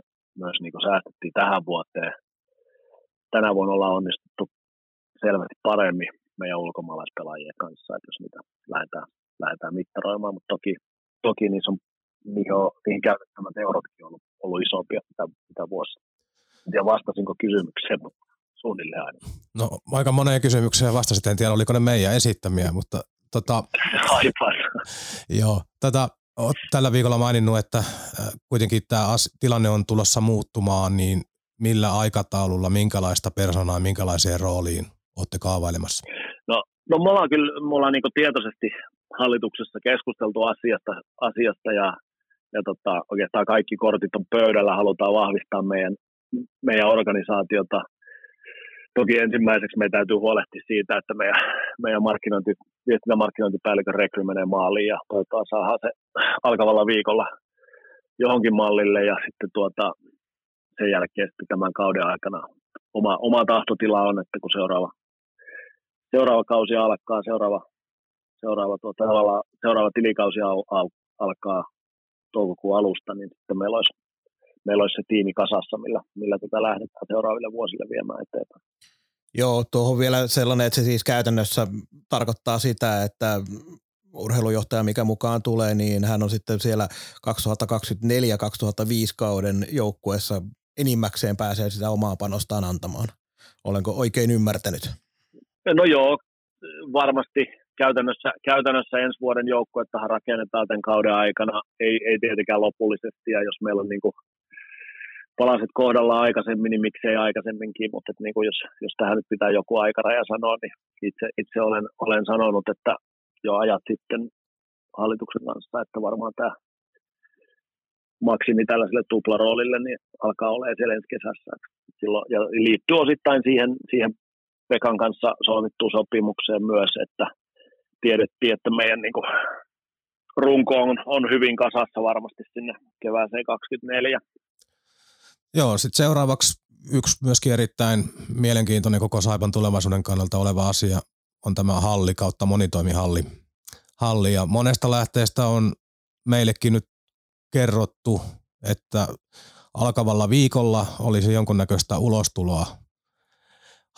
D: myös niin kuin säästettiin tähän vuoteen. Tänä vuonna ollaan onnistuttu selvästi paremmin meidän ulkomaalaispelaajien kanssa, että jos niitä lähdetään, lähdetään mittaroimaan, mutta toki, toki niissä on, niihin, on, niihin käytettämät eurotkin ollut, ollut isompia mitä, mitä vuosi. En tiedä vastasinko kysymykseen, mutta suunnilleen aina.
B: No aika moneen kysymykseen vastasit, en tiedä oliko ne meidän esittämiä, mutta tota,
D: Aivan.
B: Joo, tätä Olet tällä viikolla maininnut, että äh, kuitenkin tämä tilanne on tulossa muuttumaan, niin millä aikataululla, minkälaista persoonaa, minkälaiseen rooliin olette kaavailemassa?
D: No, no me ollaan kyllä me ollaan niin tietoisesti hallituksessa keskusteltu asiasta, asiasta ja, ja tota, oikeastaan kaikki kortit on pöydällä, halutaan vahvistaa meidän, meidän organisaatiota. Toki ensimmäiseksi meidän täytyy huolehtia siitä, että meidän, meidän markkinointi, viestintämarkkinointipäällikön rekry menee maaliin ja toivottavasti saadaan se alkavalla viikolla johonkin mallille ja sitten tuota, sen jälkeen sitten tämän kauden aikana oma, oma tahtotila on, että kun seuraava, seuraava kausi alkaa, seuraava, seuraava, tuota, seuraava tilikausi al, al, alkaa toukokuun alusta, niin sitten meillä olisi, meillä olisi se tiimi kasassa, millä, millä tätä lähdetään seuraaville vuosille viemään eteenpäin.
A: Joo, tuohon vielä sellainen, että se siis käytännössä tarkoittaa sitä, että urheilujohtaja, mikä mukaan tulee, niin hän on sitten siellä 2024-2005 kauden joukkueessa enimmäkseen pääsee sitä omaa panostaan antamaan. Olenko oikein ymmärtänyt?
D: No joo, varmasti käytännössä, käytännössä ensi vuoden joukkuettahan rakennetaan tämän kauden aikana, ei, ei tietenkään lopullisesti, ja jos meillä on niin kuin palaset kohdalla aikaisemmin, niin miksei aikaisemminkin, mutta että niin kuin jos, jos tähän nyt pitää joku aikaraja sanoa, niin itse, itse olen, olen sanonut, että jo ajat sitten hallituksen kanssa, että varmaan tämä maksimi tällaiselle tuplaroolille niin alkaa olla siellä ensi kesässä. Silloin, ja liittyy osittain siihen, siihen Pekan kanssa solmittuun sopimukseen myös, että tiedettiin, että meidän niin kuin, runko on, on hyvin kasassa varmasti sinne kevääseen 24.
B: Joo, sitten seuraavaksi yksi myöskin erittäin mielenkiintoinen koko Saipan tulevaisuuden kannalta oleva asia on tämä halli kautta monitoimihalli. Halli. Ja monesta lähteestä on meillekin nyt kerrottu, että alkavalla viikolla olisi jonkunnäköistä ulostuloa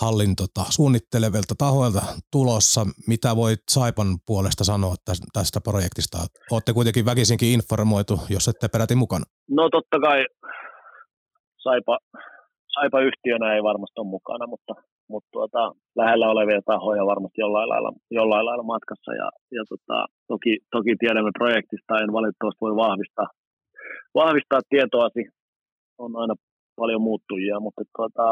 B: hallin tota, suunnittelevilta tahoilta tulossa. Mitä voit Saipan puolesta sanoa tästä projektista? Olette kuitenkin väkisinkin informoitu, jos ette peräti mukana.
D: No totta kai Saipa, Saipa yhtiönä ei varmasti ole mukana, mutta, mutta tuota, lähellä olevia tahoja varmasti jollain lailla, jollain lailla matkassa. Ja, ja tota, toki, toki tiedämme projektista, en valitettavasti voi vahvistaa, vahvistaa tietoasi. On aina paljon muuttujia, mutta tuota,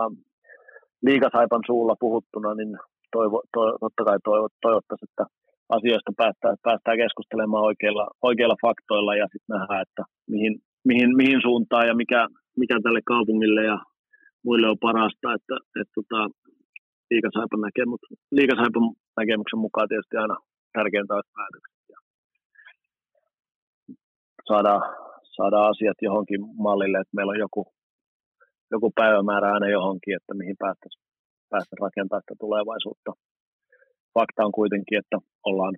D: liikasaipan suulla puhuttuna, niin toivo, to, totta kai toivo, toivottaisiin, että asioista päästään, päästään keskustelemaan oikeilla, oikeilla faktoilla ja sitten nähdään, että mihin, mihin, mihin suuntaan ja mikä, mikä tälle kaupungille ja muille on parasta, että, että tota, liikasaipan, näkemys, liikasaipan näkemyksen mukaan tietysti aina tärkeintä olisi päätökset ja saadaan, saadaan asiat johonkin mallille, että meillä on joku, joku päivämäärä aina johonkin, että mihin päästäisiin päästä rakentamaan sitä tulevaisuutta, fakta on kuitenkin, että ollaan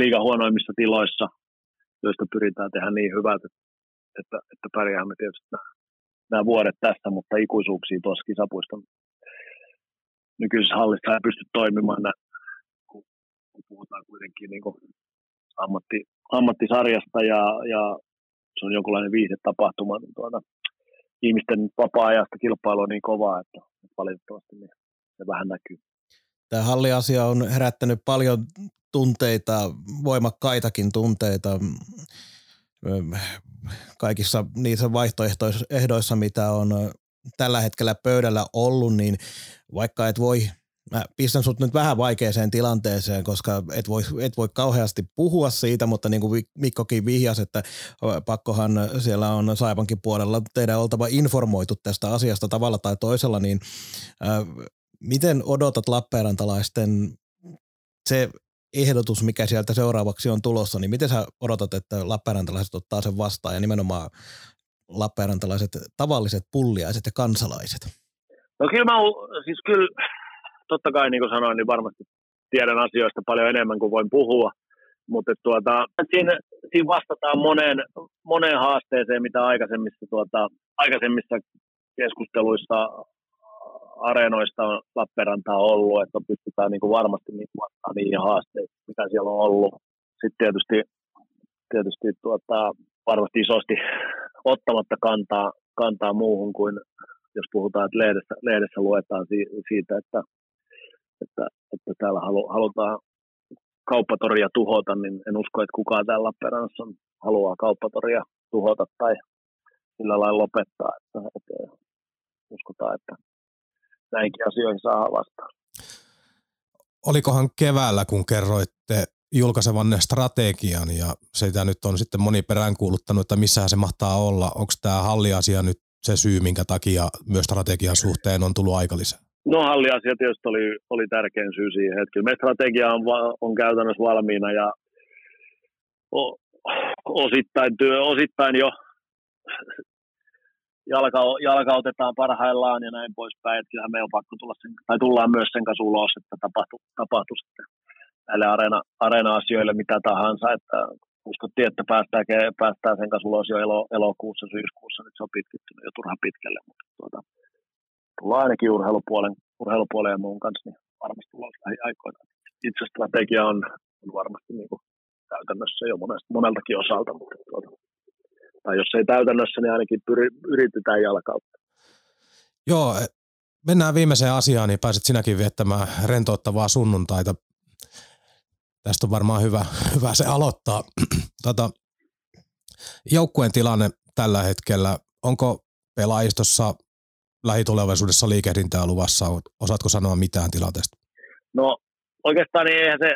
D: liiga huonoimmissa tiloissa, joista pyritään tehdä niin hyvät, että, että, pärjäämme tietysti nämä, nämä vuodet tässä, mutta ikuisuuksia tuossa kisapuiston nykyisessä hallissa ei pysty toimimaan, kun, kun puhutaan kuitenkin niin ammatti, ammattisarjasta ja, ja se on jonkinlainen viihdetapahtuma, niin tuota, ihmisten vapaa-ajasta kilpailu on niin kovaa, että valitettavasti niin se vähän näkyy.
A: Tämä halliasia on herättänyt paljon tunteita, voimakkaitakin tunteita kaikissa niissä vaihtoehdoissa, mitä on tällä hetkellä pöydällä ollut, niin vaikka et voi Mä pistän sut nyt vähän vaikeaseen tilanteeseen, koska et voi, et voi kauheasti puhua siitä, mutta niin kuin Mikkokin vihjasi, että pakkohan siellä on Saipankin puolella teidän oltava informoitu tästä asiasta tavalla tai toisella, niin äh, miten odotat Lappeenrantalaisten se ehdotus, mikä sieltä seuraavaksi on tulossa, niin miten sä odotat, että Lappeenrantalaiset ottaa sen vastaan ja nimenomaan Lappeenrantalaiset tavalliset pulliaiset ja kansalaiset?
D: No kyllä mä, siis kyllä totta kai niin kuin sanoin, niin varmasti tiedän asioista paljon enemmän kuin voin puhua, mutta tuota, siinä, siinä, vastataan moneen, moneen haasteeseen, mitä aikaisemmissa, tuota, aikaisemmissa keskusteluissa areenoista on Lappeenranta on ollut, että pystytään niin kuin varmasti niin vastaamaan niihin haasteisiin, mitä siellä on ollut. Sitten tietysti, tietysti tuota, varmasti isosti ottamatta kantaa, kantaa muuhun kuin jos puhutaan, että lehdessä, lehdessä luetaan siitä, että että, että täällä halu, halutaan kauppatoria tuhota, niin en usko, että kukaan täällä Lappeenrannassa haluaa kauppatoria tuhota tai sillä lailla lopettaa. Että, että uskotaan, että näinkin asioihin saa vastaan.
B: Olikohan keväällä, kun kerroitte julkaisevanne strategian ja sitä nyt on sitten moni peräänkuuluttanut, että missähän se mahtaa olla. Onko tämä halliasia nyt se syy, minkä takia myös strategian suhteen on tullut aikalisä?
D: No halliasia tietysti oli, oli tärkein syy siihen, että kyllä strategia on, on käytännössä valmiina ja o, osittain, työ, osittain jo jalka, jalkautetaan parhaillaan ja näin poispäin. Että kyllähän me on pakko tulla sen, tai tullaan myös sen kanssa ulos, että tapahtuu, tapahtuu sitten näille areena, areena-asioille mitä tahansa. Että uskottiin, että päästään, päästään sen kanssa ulos jo elo, elokuussa, syyskuussa, nyt se on pitkittynyt jo turhan pitkälle. Mutta tuota, tullaan ainakin urheilupuolen, urheilupuolen ja muun kanssa, niin varmasti tullaan lähiaikoina. Itse strategia on, on varmasti niin kuin käytännössä jo monesta, moneltakin osalta, mutta tuota, tai jos ei täytännössä, niin ainakin pyri, yritetään jalkautta.
B: Joo, mennään viimeiseen asiaan, niin pääset sinäkin viettämään rentouttavaa sunnuntaita. Tästä on varmaan hyvä, hyvä se aloittaa. tota, joukkueen tilanne tällä hetkellä, onko pelaajistossa lähitulevaisuudessa liikehdintää luvassa? Osaatko sanoa mitään tilanteesta?
D: No oikeastaan niin eihän se,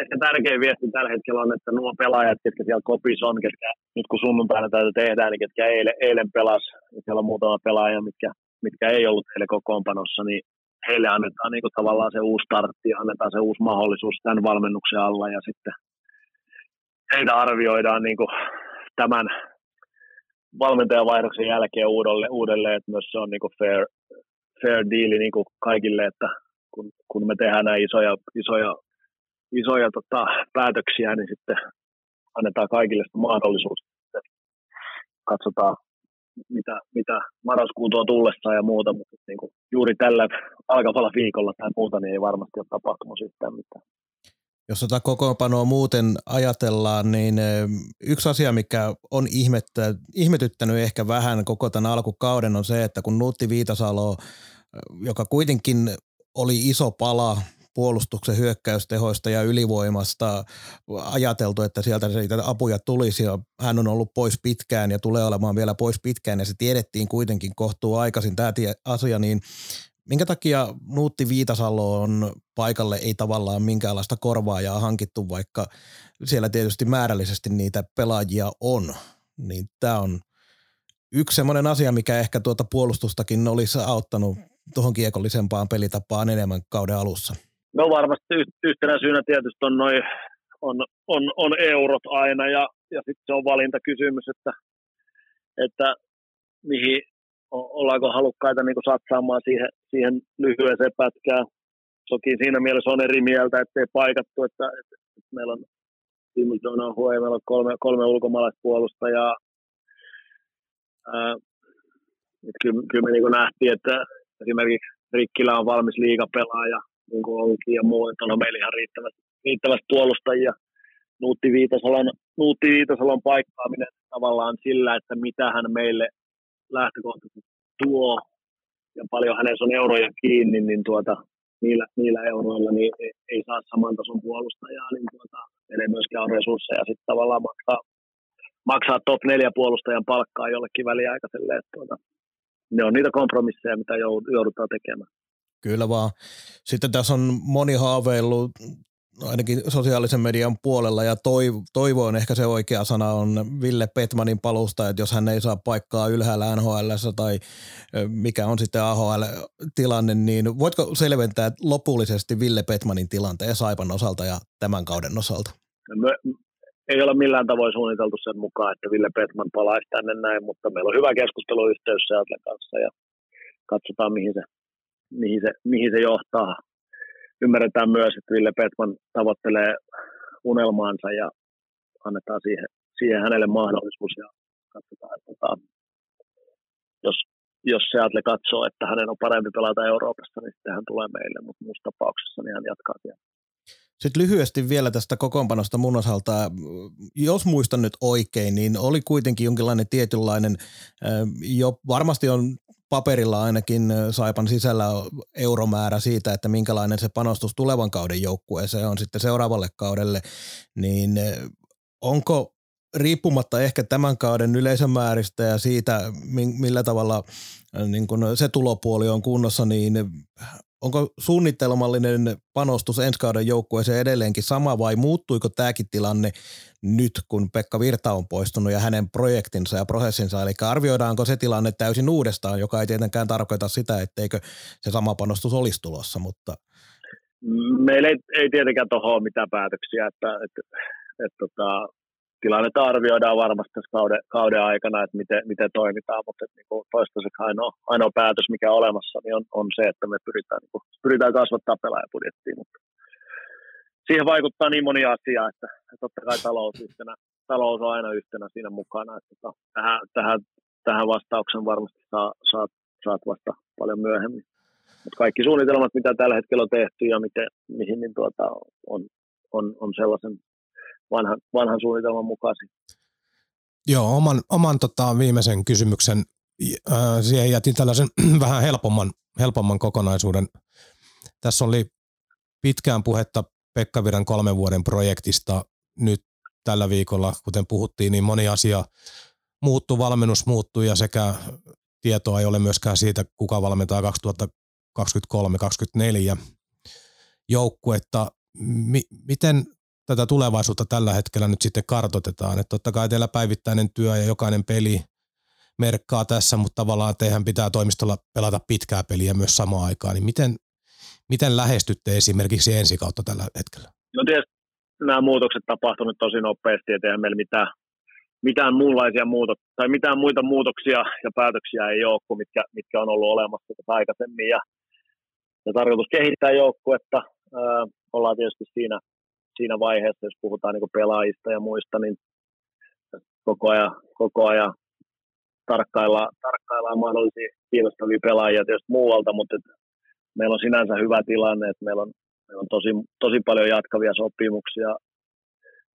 D: ehkä tärkein viesti tällä hetkellä on, että nuo pelaajat, ketkä siellä kopissa on, ketkä nyt kun sunnuntaina täytyy tehdään, niin ketkä eilen, eilen pelas, niin siellä on muutama pelaaja, mitkä, mitkä ei ollut heille kokoonpanossa, niin heille annetaan niin kuin tavallaan se uusi startti ja annetaan se uusi mahdollisuus tämän valmennuksen alla ja sitten heitä arvioidaan niin kuin tämän valmentajavaihdoksen jälkeen uudelleen, uudelleen että myös se on niin kuin fair, fair deal niin kuin kaikille, että kun, kun me tehdään näin isoja, isoja, isoja tota, päätöksiä, niin sitten annetaan kaikille sitä mahdollisuus. Katsotaan, mitä, mitä marraskuun tuo tullessa ja muuta, mutta niin kuin juuri tällä alkavalla viikolla tai muuta, niin ei varmasti ole tapahtumassa yhtään mitään.
A: Jos tätä kokoonpanoa muuten ajatellaan, niin yksi asia, mikä on ihmettä, ihmetyttänyt ehkä vähän koko tämän alkukauden on se, että kun Nuutti Viitasalo, joka kuitenkin oli iso pala puolustuksen hyökkäystehoista ja ylivoimasta ajateltu, että sieltä siitä apuja tulisi ja hän on ollut pois pitkään ja tulee olemaan vielä pois pitkään ja se tiedettiin kuitenkin kohtuu aikaisin tämä asia, niin Minkä takia Nuutti Viitasalo on paikalle ei tavallaan minkäänlaista korvaajaa hankittu, vaikka siellä tietysti määrällisesti niitä pelaajia on. Niin tämä on yksi semmoinen asia, mikä ehkä tuota puolustustakin olisi auttanut tuohon kiekollisempaan pelitapaan enemmän kauden alussa.
D: No varmasti yhtenä syynä tietysti on, noi, on, on, on eurot aina ja, ja sitten se on valintakysymys, että, että mihin, ollaanko halukkaita niin satsaamaan siihen, siihen lyhyeseen pätkään, toki siinä mielessä on eri mieltä, ettei paikattu, että, että, että meillä on Timo Donohue, meillä on kolme, kolme ulkomaalaispuolustajaa. Ää, kyllä, kyllä me niin nähtiin, että esimerkiksi Rikkilä on valmis liigapelaaja, niin kuin onkin, ja muu, että on meillä ihan riittävästi, riittävästi puolustajia. Nuutti Viitasalon, Nuutti Viitasalon paikkaaminen tavallaan sillä, että mitä hän meille lähtökohtaisesti tuo, ja paljon hänessä on euroja kiinni, niin tuota, niillä, niillä euroilla niin ei, ei saa saman tason puolustajaa, niin tuota, ei myöskään ole resursseja sitten tavallaan maksaa, maksaa top neljä puolustajan palkkaa jollekin väliaikaiselle. Että tuota, ne on niitä kompromisseja, mitä joudutaan tekemään.
A: Kyllä vaan. Sitten tässä on moni haaveillut ainakin sosiaalisen median puolella ja toivo on ehkä se oikea sana on Ville Petmanin palusta, että jos hän ei saa paikkaa ylhäällä NHL tai mikä on sitten AHL-tilanne, niin voitko selventää lopullisesti Ville Petmanin tilanteen Saipan osalta ja tämän kauden osalta?
D: Me, ei ole millään tavoin suunniteltu sen mukaan, että Ville Petman palaisi tänne näin, mutta meillä on hyvä keskusteluyhteys Seattle kanssa ja katsotaan mihin se, mihin se, mihin se johtaa ymmärretään myös, että Ville Petman tavoittelee unelmaansa ja annetaan siihen, siihen hänelle mahdollisuus ja katsotaan, että tota, jos, jos Seattle katsoo, että hänen on parempi pelata Euroopassa, niin sitten hän tulee meille, mutta muussa tapauksessa niin hän jatkaa siellä.
A: Sitten lyhyesti vielä tästä kokoonpanosta mun osalta, jos muistan nyt oikein, niin oli kuitenkin jonkinlainen tietynlainen, jo varmasti on paperilla ainakin Saipan sisällä euromäärä siitä, että minkälainen se panostus tulevan kauden joukkueeseen on sitten seuraavalle kaudelle, niin onko riippumatta ehkä tämän kauden yleisömääristä ja siitä, millä tavalla niin kun se tulopuoli on kunnossa, niin onko suunnitelmallinen panostus ensi kauden joukkueeseen edelleenkin sama vai muuttuiko tämäkin tilanne nyt, kun Pekka Virta on poistunut ja hänen projektinsa ja prosessinsa, eli arvioidaanko se tilanne täysin uudestaan, joka ei tietenkään tarkoita sitä, etteikö se sama panostus olisi tulossa, mutta
D: Meillä ei, ei tietenkään tuohon mitään päätöksiä, että, että, että, että tota, tilannetta arvioidaan varmasti tässä kauden, kauden aikana, että miten, miten toimitaan, mutta että, niin kuin toistaiseksi ainoa, ainoa päätös, mikä on olemassa, niin on, on se, että me pyritään, niin kuin, pyritään kasvattaa pelaajapudjettiin, mutta siihen vaikuttaa niin moni asia, että, että totta kai talous, yhtenä, talous on aina yhtenä siinä mukana, että että tota, tähän, tähän, tähän vastauksen varmasti saa, saat, saat vasta paljon myöhemmin. Mutta kaikki suunnitelmat, mitä tällä hetkellä on tehty ja miten, mihin, niin tuota, on, on, on sellaisen vanhan, vanhan suunnitelman mukaisia.
B: Joo, oman, oman tota, viimeisen kysymyksen, äh, siihen jätin tällaisen vähän helpomman, helpomman kokonaisuuden. Tässä oli pitkään puhetta Pekka Viran kolmen vuoden projektista. Nyt tällä viikolla, kuten puhuttiin, niin moni asia muuttuu, valmennus muuttuu ja sekä tietoa ei ole myöskään siitä, kuka valmentaa 2023-2024 joukkuetta. Mi- miten tätä tulevaisuutta tällä hetkellä nyt sitten kartotetaan. Että totta kai teillä päivittäinen työ ja jokainen peli merkkaa tässä, mutta tavallaan teidän pitää toimistolla pelata pitkää peliä myös samaan aikaan. Niin miten, miten lähestytte esimerkiksi ensi kautta tällä hetkellä?
D: No tietysti nämä muutokset tapahtuneet tosi nopeasti, että eihän meillä mitään, mitään muunlaisia muutok- tai mitään muita muutoksia ja päätöksiä ei ole kuin mitkä, mitkä on ollut olemassa aikaisemmin. Ja, ja tarkoitus kehittää joukkuetta. Öö, ollaan tietysti siinä siinä vaiheessa, jos puhutaan niin pelaajista ja muista, niin koko ajan, koko ajan tarkkaillaan, tarkkaillaan mahdollisia kiinnostavia pelaajia tietysti muualta, mutta et meillä on sinänsä hyvä tilanne, että meillä on, meillä on tosi, tosi paljon jatkavia sopimuksia,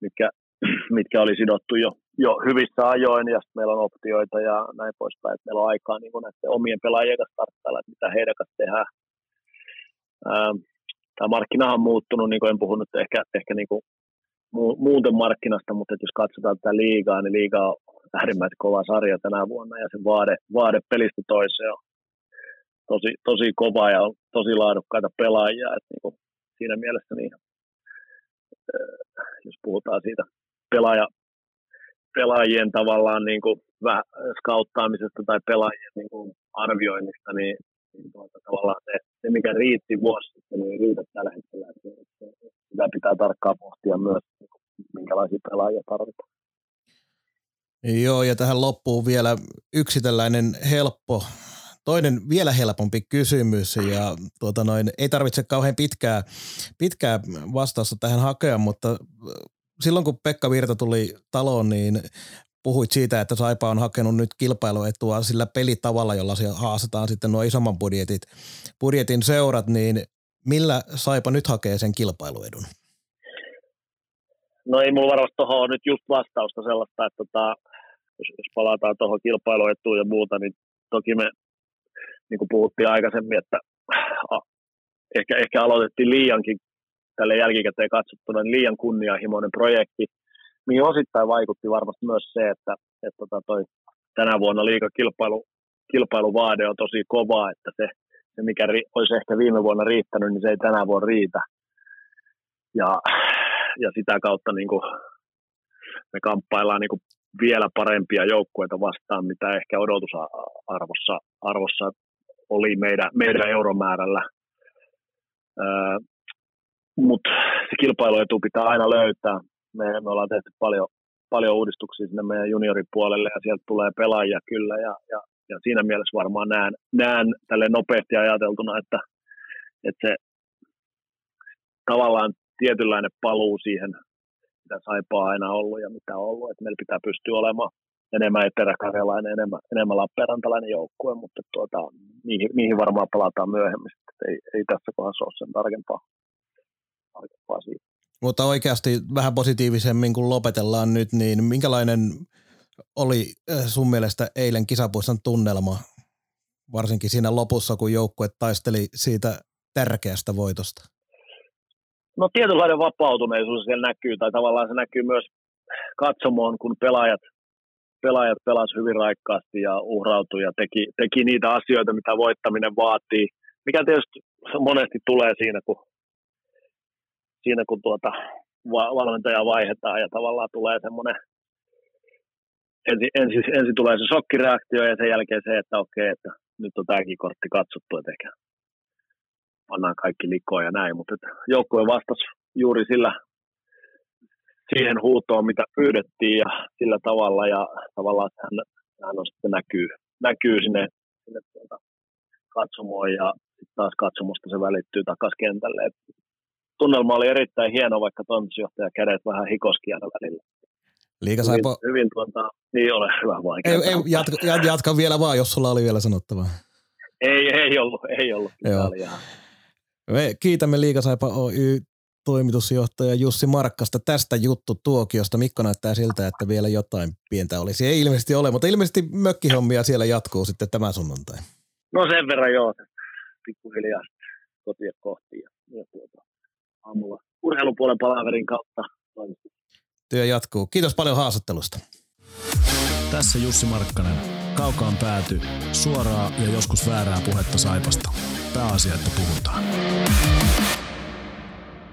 D: mitkä, mitkä oli sidottu jo, jo hyvissä ajoin, ja meillä on optioita ja näin poispäin, että meillä on aikaa niin näiden omien pelaajien kanssa tarkkailla, että mitä heidän kanssa tehdään. Ähm, tämä markkina on muuttunut, niin kuin en puhunut ehkä, ehkä niin kuin muuten markkinasta, mutta jos katsotaan tätä liigaa, niin liiga on äärimmäisen kova sarja tänä vuonna ja se vaade, vaade pelistä toiseen on tosi, tosi kova ja on tosi laadukkaita pelaajia. Että niin kuin siinä mielessä, niin, jos puhutaan siitä pelaaja, pelaajien tavallaan niin kuin skauttaamisesta tai pelaajien niin kuin arvioinnista, niin niin tuota, tavallaan se, se, mikä riitti vuosi sitten, niin ei riitä tällä hetkellä. Sitä pitää tarkkaan pohtia myös, minkälaisia pelaajia tarvitaan.
A: Joo, ja tähän loppuun vielä yksi tällainen helppo toinen vielä helpompi kysymys ja tuota noin, ei tarvitse kauhean pitkää, pitkää vastausta tähän hakea, mutta silloin kun Pekka Virta tuli taloon, niin puhuit siitä, että Saipa on hakenut nyt kilpailuetua sillä pelitavalla, jolla se haastetaan sitten nuo isomman budjetit, budjetin seurat, niin millä Saipa nyt hakee sen kilpailuedun?
D: No ei mulla varmasti tuohon nyt just vastausta sellaista, että tota, jos, jos palataan tuohon kilpailuetuun ja muuta, niin toki me, niin kuin puhuttiin aikaisemmin, että ehkä, ehkä aloitettiin liiankin tälle jälkikäteen katsottuna niin liian kunnianhimoinen projekti, mihin osittain vaikutti varmasti myös se, että, että tota toi, tänä vuonna liikakilpailu kilpailuvaade on tosi kova, että se, se mikä ri, olisi ehkä viime vuonna riittänyt, niin se ei tänä vuonna riitä. Ja, ja sitä kautta niin kuin, me kamppaillaan niin kuin vielä parempia joukkueita vastaan, mitä ehkä odotusarvossa arvossa oli meidän, meidän euromäärällä. Öö, Mutta se kilpailuetu pitää aina löytää me, me ollaan tehty paljon, paljon uudistuksia sinne meidän junioripuolelle ja sieltä tulee pelaajia kyllä ja, ja, ja siinä mielessä varmaan näen, näen tälle nopeasti ajateltuna, että, että se tavallaan tietynlainen paluu siihen, mitä Saipaa aina ollut ja mitä on ollut, että meillä pitää pystyä olemaan enemmän eteräkarjalainen, enemmän, enemmän lappeenrantalainen joukkue, mutta tuota, niihin, niihin varmaan palataan myöhemmin, että ei, ei tässä kohdassa ole sen tarkempaa, tarkempaa siitä.
A: Mutta oikeasti vähän positiivisemmin, kun lopetellaan nyt, niin minkälainen oli äh, sun mielestä eilen kisapuiston tunnelma, varsinkin siinä lopussa, kun joukkue taisteli siitä tärkeästä voitosta?
D: No tietynlainen vapautuneisuus siellä näkyy, tai tavallaan se näkyy myös katsomoon, kun pelaajat, pelaajat pelasivat hyvin raikkaasti ja uhrautui ja teki, teki niitä asioita, mitä voittaminen vaatii, mikä tietysti monesti tulee siinä, kun siinä kun tuota valmentaja vaihdetaan ja tavallaan tulee semmoinen, ensin, ensin, ensin tulee se shokkireaktio ja sen jälkeen se, että okei, että nyt on tämäkin kortti katsottu, että ehkä pannaan kaikki likoon ja näin, mutta joukkue vastasi juuri sillä siihen huutoon, mitä pyydettiin ja sillä tavalla ja tavallaan hän, hän on sitten näkyy, näkyy sinne, sinne tuota katsomoon ja sitten taas katsomusta se välittyy takaisin kentälle. Tunnelma oli erittäin hieno, vaikka toimitusjohtaja kädet vähän hikoski aina välillä.
A: Liika
D: hyvin, po... hyvin tuota, niin ole hyvä vaikea.
A: Ei, ei, jatka, jatka, vielä vaan, jos sulla oli vielä sanottavaa.
D: Ei, ei ollut, ei ollut. Joo.
A: Me kiitämme Liikasaipa Oy toimitusjohtaja Jussi Markkasta tästä juttu tuokiosta. Mikko näyttää siltä, että vielä jotain pientä olisi. Ei ilmeisesti ole, mutta ilmeisesti mökkihommia siellä jatkuu sitten tämä sunnuntai.
D: No sen verran joo, pikkuhiljaa kotia kohti. Ja, ja tuota, aamulla urheilupuolen palaverin kautta.
A: Työ jatkuu. Kiitos paljon haastattelusta.
E: Tässä Jussi Markkanen. Kaukaan pääty. Suoraa ja joskus väärää puhetta Saipasta. Pääasia, että puhutaan.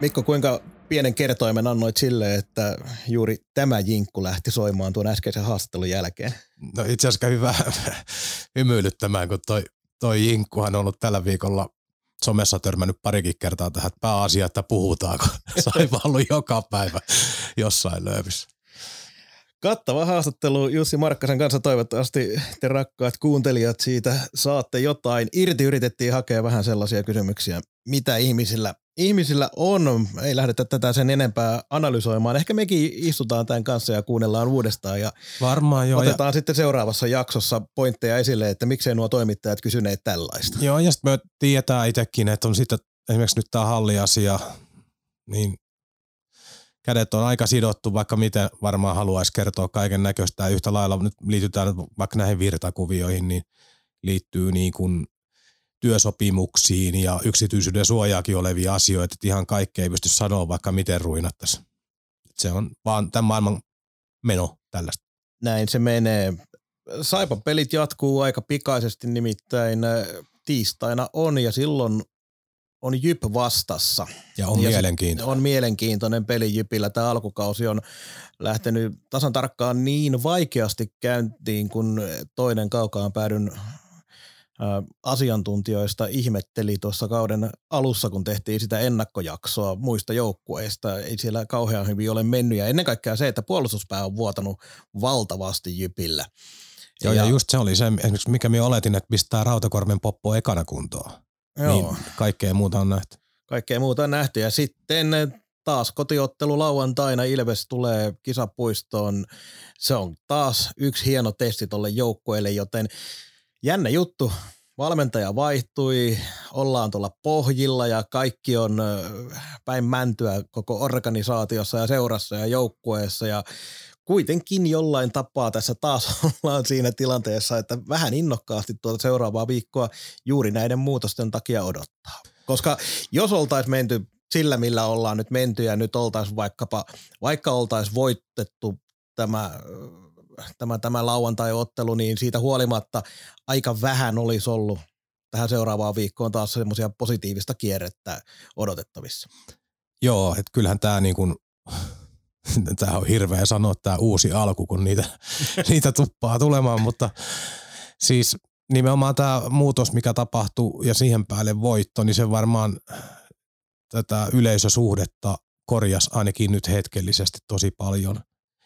A: Mikko, kuinka pienen kertoimen annoit sille, että juuri tämä jinkku lähti soimaan tuon äskeisen haastattelun jälkeen?
B: No itse asiassa kävi vähän hymyilyttämään, kun toi, toi jinkkuhan on ollut tällä viikolla somessa törmännyt parikin kertaa tähän, että pääasia, että puhutaanko. Saipa ollut joka päivä jossain löyvissä.
A: Kattava haastattelu Jussi Markkasen kanssa. Toivottavasti te rakkaat kuuntelijat siitä saatte jotain. Irti yritettiin hakea vähän sellaisia kysymyksiä, mitä ihmisillä ihmisillä on, ei lähdetä tätä sen enempää analysoimaan. Ehkä mekin istutaan tämän kanssa ja kuunnellaan uudestaan ja
B: Varmaan joo,
A: otetaan ja... sitten seuraavassa jaksossa pointteja esille, että miksei nuo toimittajat kysyneet tällaista.
B: Joo, ja sitten me tietää itsekin, että on sitten esimerkiksi nyt tämä halliasia, niin kädet on aika sidottu, vaikka miten varmaan haluaisi kertoa kaiken näköistä. Yhtä lailla nyt liitytään vaikka näihin virtakuvioihin, niin liittyy niin kuin työsopimuksiin ja yksityisyyden suojaakin olevia asioita, että ihan kaikkea ei pysty sanoa vaikka miten ruinattaisiin. Se on vaan tämän maailman meno tällaista.
A: Näin se menee. Saipan pelit jatkuu aika pikaisesti, nimittäin äh, tiistaina on ja silloin on Jyp vastassa.
B: Ja on ja mielenkiintoinen.
A: On mielenkiintoinen peli Jypillä. Tämä alkukausi on lähtenyt tasan tarkkaan niin vaikeasti käyntiin, kun toinen kaukaan päädyn asiantuntijoista ihmetteli tuossa kauden alussa, kun tehtiin sitä ennakkojaksoa muista joukkueista. Ei siellä kauhean hyvin ole mennyt ja ennen kaikkea se, että puolustuspää on vuotanut valtavasti Jypillä.
B: Joo, ja, ja just se oli se, esimerkiksi mikä minä oletin, että pistää Rautakorven poppo ekana kuntoon. Joo. Niin kaikkea muuta on nähty.
A: Kaikkea muuta on nähty. Ja sitten taas kotiottelu lauantaina Ilves tulee kisapuistoon. Se on taas yksi hieno testi tolle joukkueelle, joten jännä juttu. Valmentaja vaihtui, ollaan tuolla pohjilla ja kaikki on päin mäntyä koko organisaatiossa ja seurassa ja joukkueessa ja kuitenkin jollain tapaa tässä taas ollaan siinä tilanteessa, että vähän innokkaasti tuota seuraavaa viikkoa juuri näiden muutosten takia odottaa. Koska jos oltaisiin menty sillä, millä ollaan nyt menty ja nyt oltaisiin vaikkapa, vaikka oltaisiin voitettu tämä, tämä, tämä lauantai-ottelu, niin siitä huolimatta aika vähän olisi ollut tähän seuraavaan viikkoon taas semmoisia positiivista kierrettä odotettavissa.
B: Joo, että kyllähän tämä niin kuin, tämä on hirveä sanoa tämä uusi alku, kun niitä, niitä tuppaa tulemaan, mutta siis nimenomaan tämä muutos, mikä tapahtuu ja siihen päälle voitto, niin se varmaan tätä yleisösuhdetta korjas ainakin nyt hetkellisesti tosi paljon.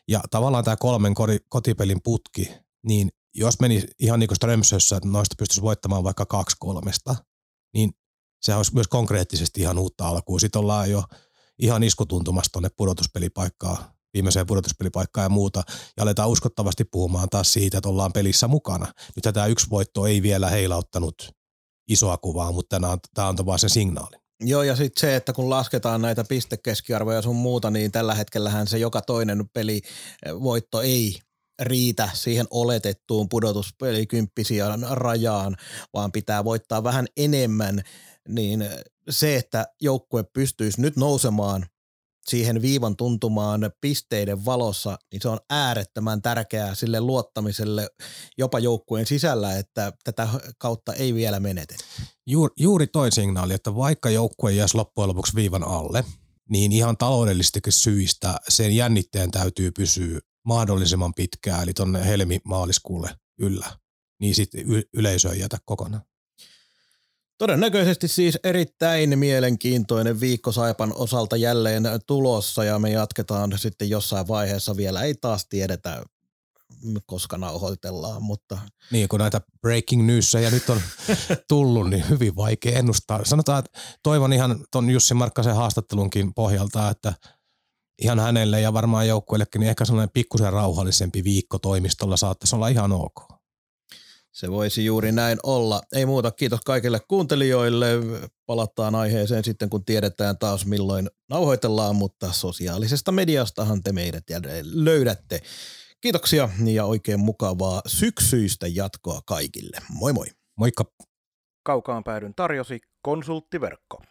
B: Ja tavallaan tämä kolmen kotipelin putki, niin jos meni ihan niin kuin Strömsössä, että noista pystyisi voittamaan vaikka kaksi kolmesta, niin se olisi myös konkreettisesti ihan uutta alkua. Sitten ollaan jo ihan iskutuntumassa tuonne pudotuspelipaikkaa, viimeiseen pudotuspelipaikkaan ja muuta, ja aletaan uskottavasti puhumaan taas siitä, että ollaan pelissä mukana. Nyt tämä yksi voitto ei vielä heilauttanut isoa kuvaa, mutta tämä, antoi vaan sen signaalin.
A: Joo, ja sitten se, että kun lasketaan näitä pistekeskiarvoja sun muuta, niin tällä hetkellähän se joka toinen peli voitto ei riitä siihen oletettuun pudotuspelikymppisiä rajaan, vaan pitää voittaa vähän enemmän, niin se, että joukkue pystyisi nyt nousemaan siihen viivan tuntumaan pisteiden valossa, niin se on äärettömän tärkeää sille luottamiselle jopa joukkueen sisällä, että tätä kautta ei vielä menetetä.
B: Juuri, juuri toi signaali, että vaikka joukkue jäisi loppujen lopuksi viivan alle, niin ihan taloudellistikin syistä sen jännitteen täytyy pysyä mahdollisimman pitkään, eli tuonne helmi-maaliskuulle yllä, niin sitten yleisö ei jätä kokonaan.
A: Todennäköisesti siis erittäin mielenkiintoinen viikko Saipan osalta jälleen tulossa ja me jatketaan sitten jossain vaiheessa vielä. Ei taas tiedetä, koska nauhoitellaan, mutta...
B: Niin, kun näitä breaking newsia nyt on tullut, niin hyvin vaikea ennustaa. Sanotaan, että toivon ihan ton Jussi Markkasen haastattelunkin pohjalta, että ihan hänelle ja varmaan joukkueellekin niin ehkä sellainen pikkusen rauhallisempi viikko toimistolla saattaisi olla ihan ok.
A: Se voisi juuri näin olla. Ei muuta, kiitos kaikille kuuntelijoille. Palataan aiheeseen sitten, kun tiedetään taas milloin nauhoitellaan, mutta sosiaalisesta mediastahan te meidät löydätte. Kiitoksia ja oikein mukavaa syksyistä jatkoa kaikille. Moi moi.
B: Moikka.
F: Kaukaan päädyn tarjosi konsulttiverkko.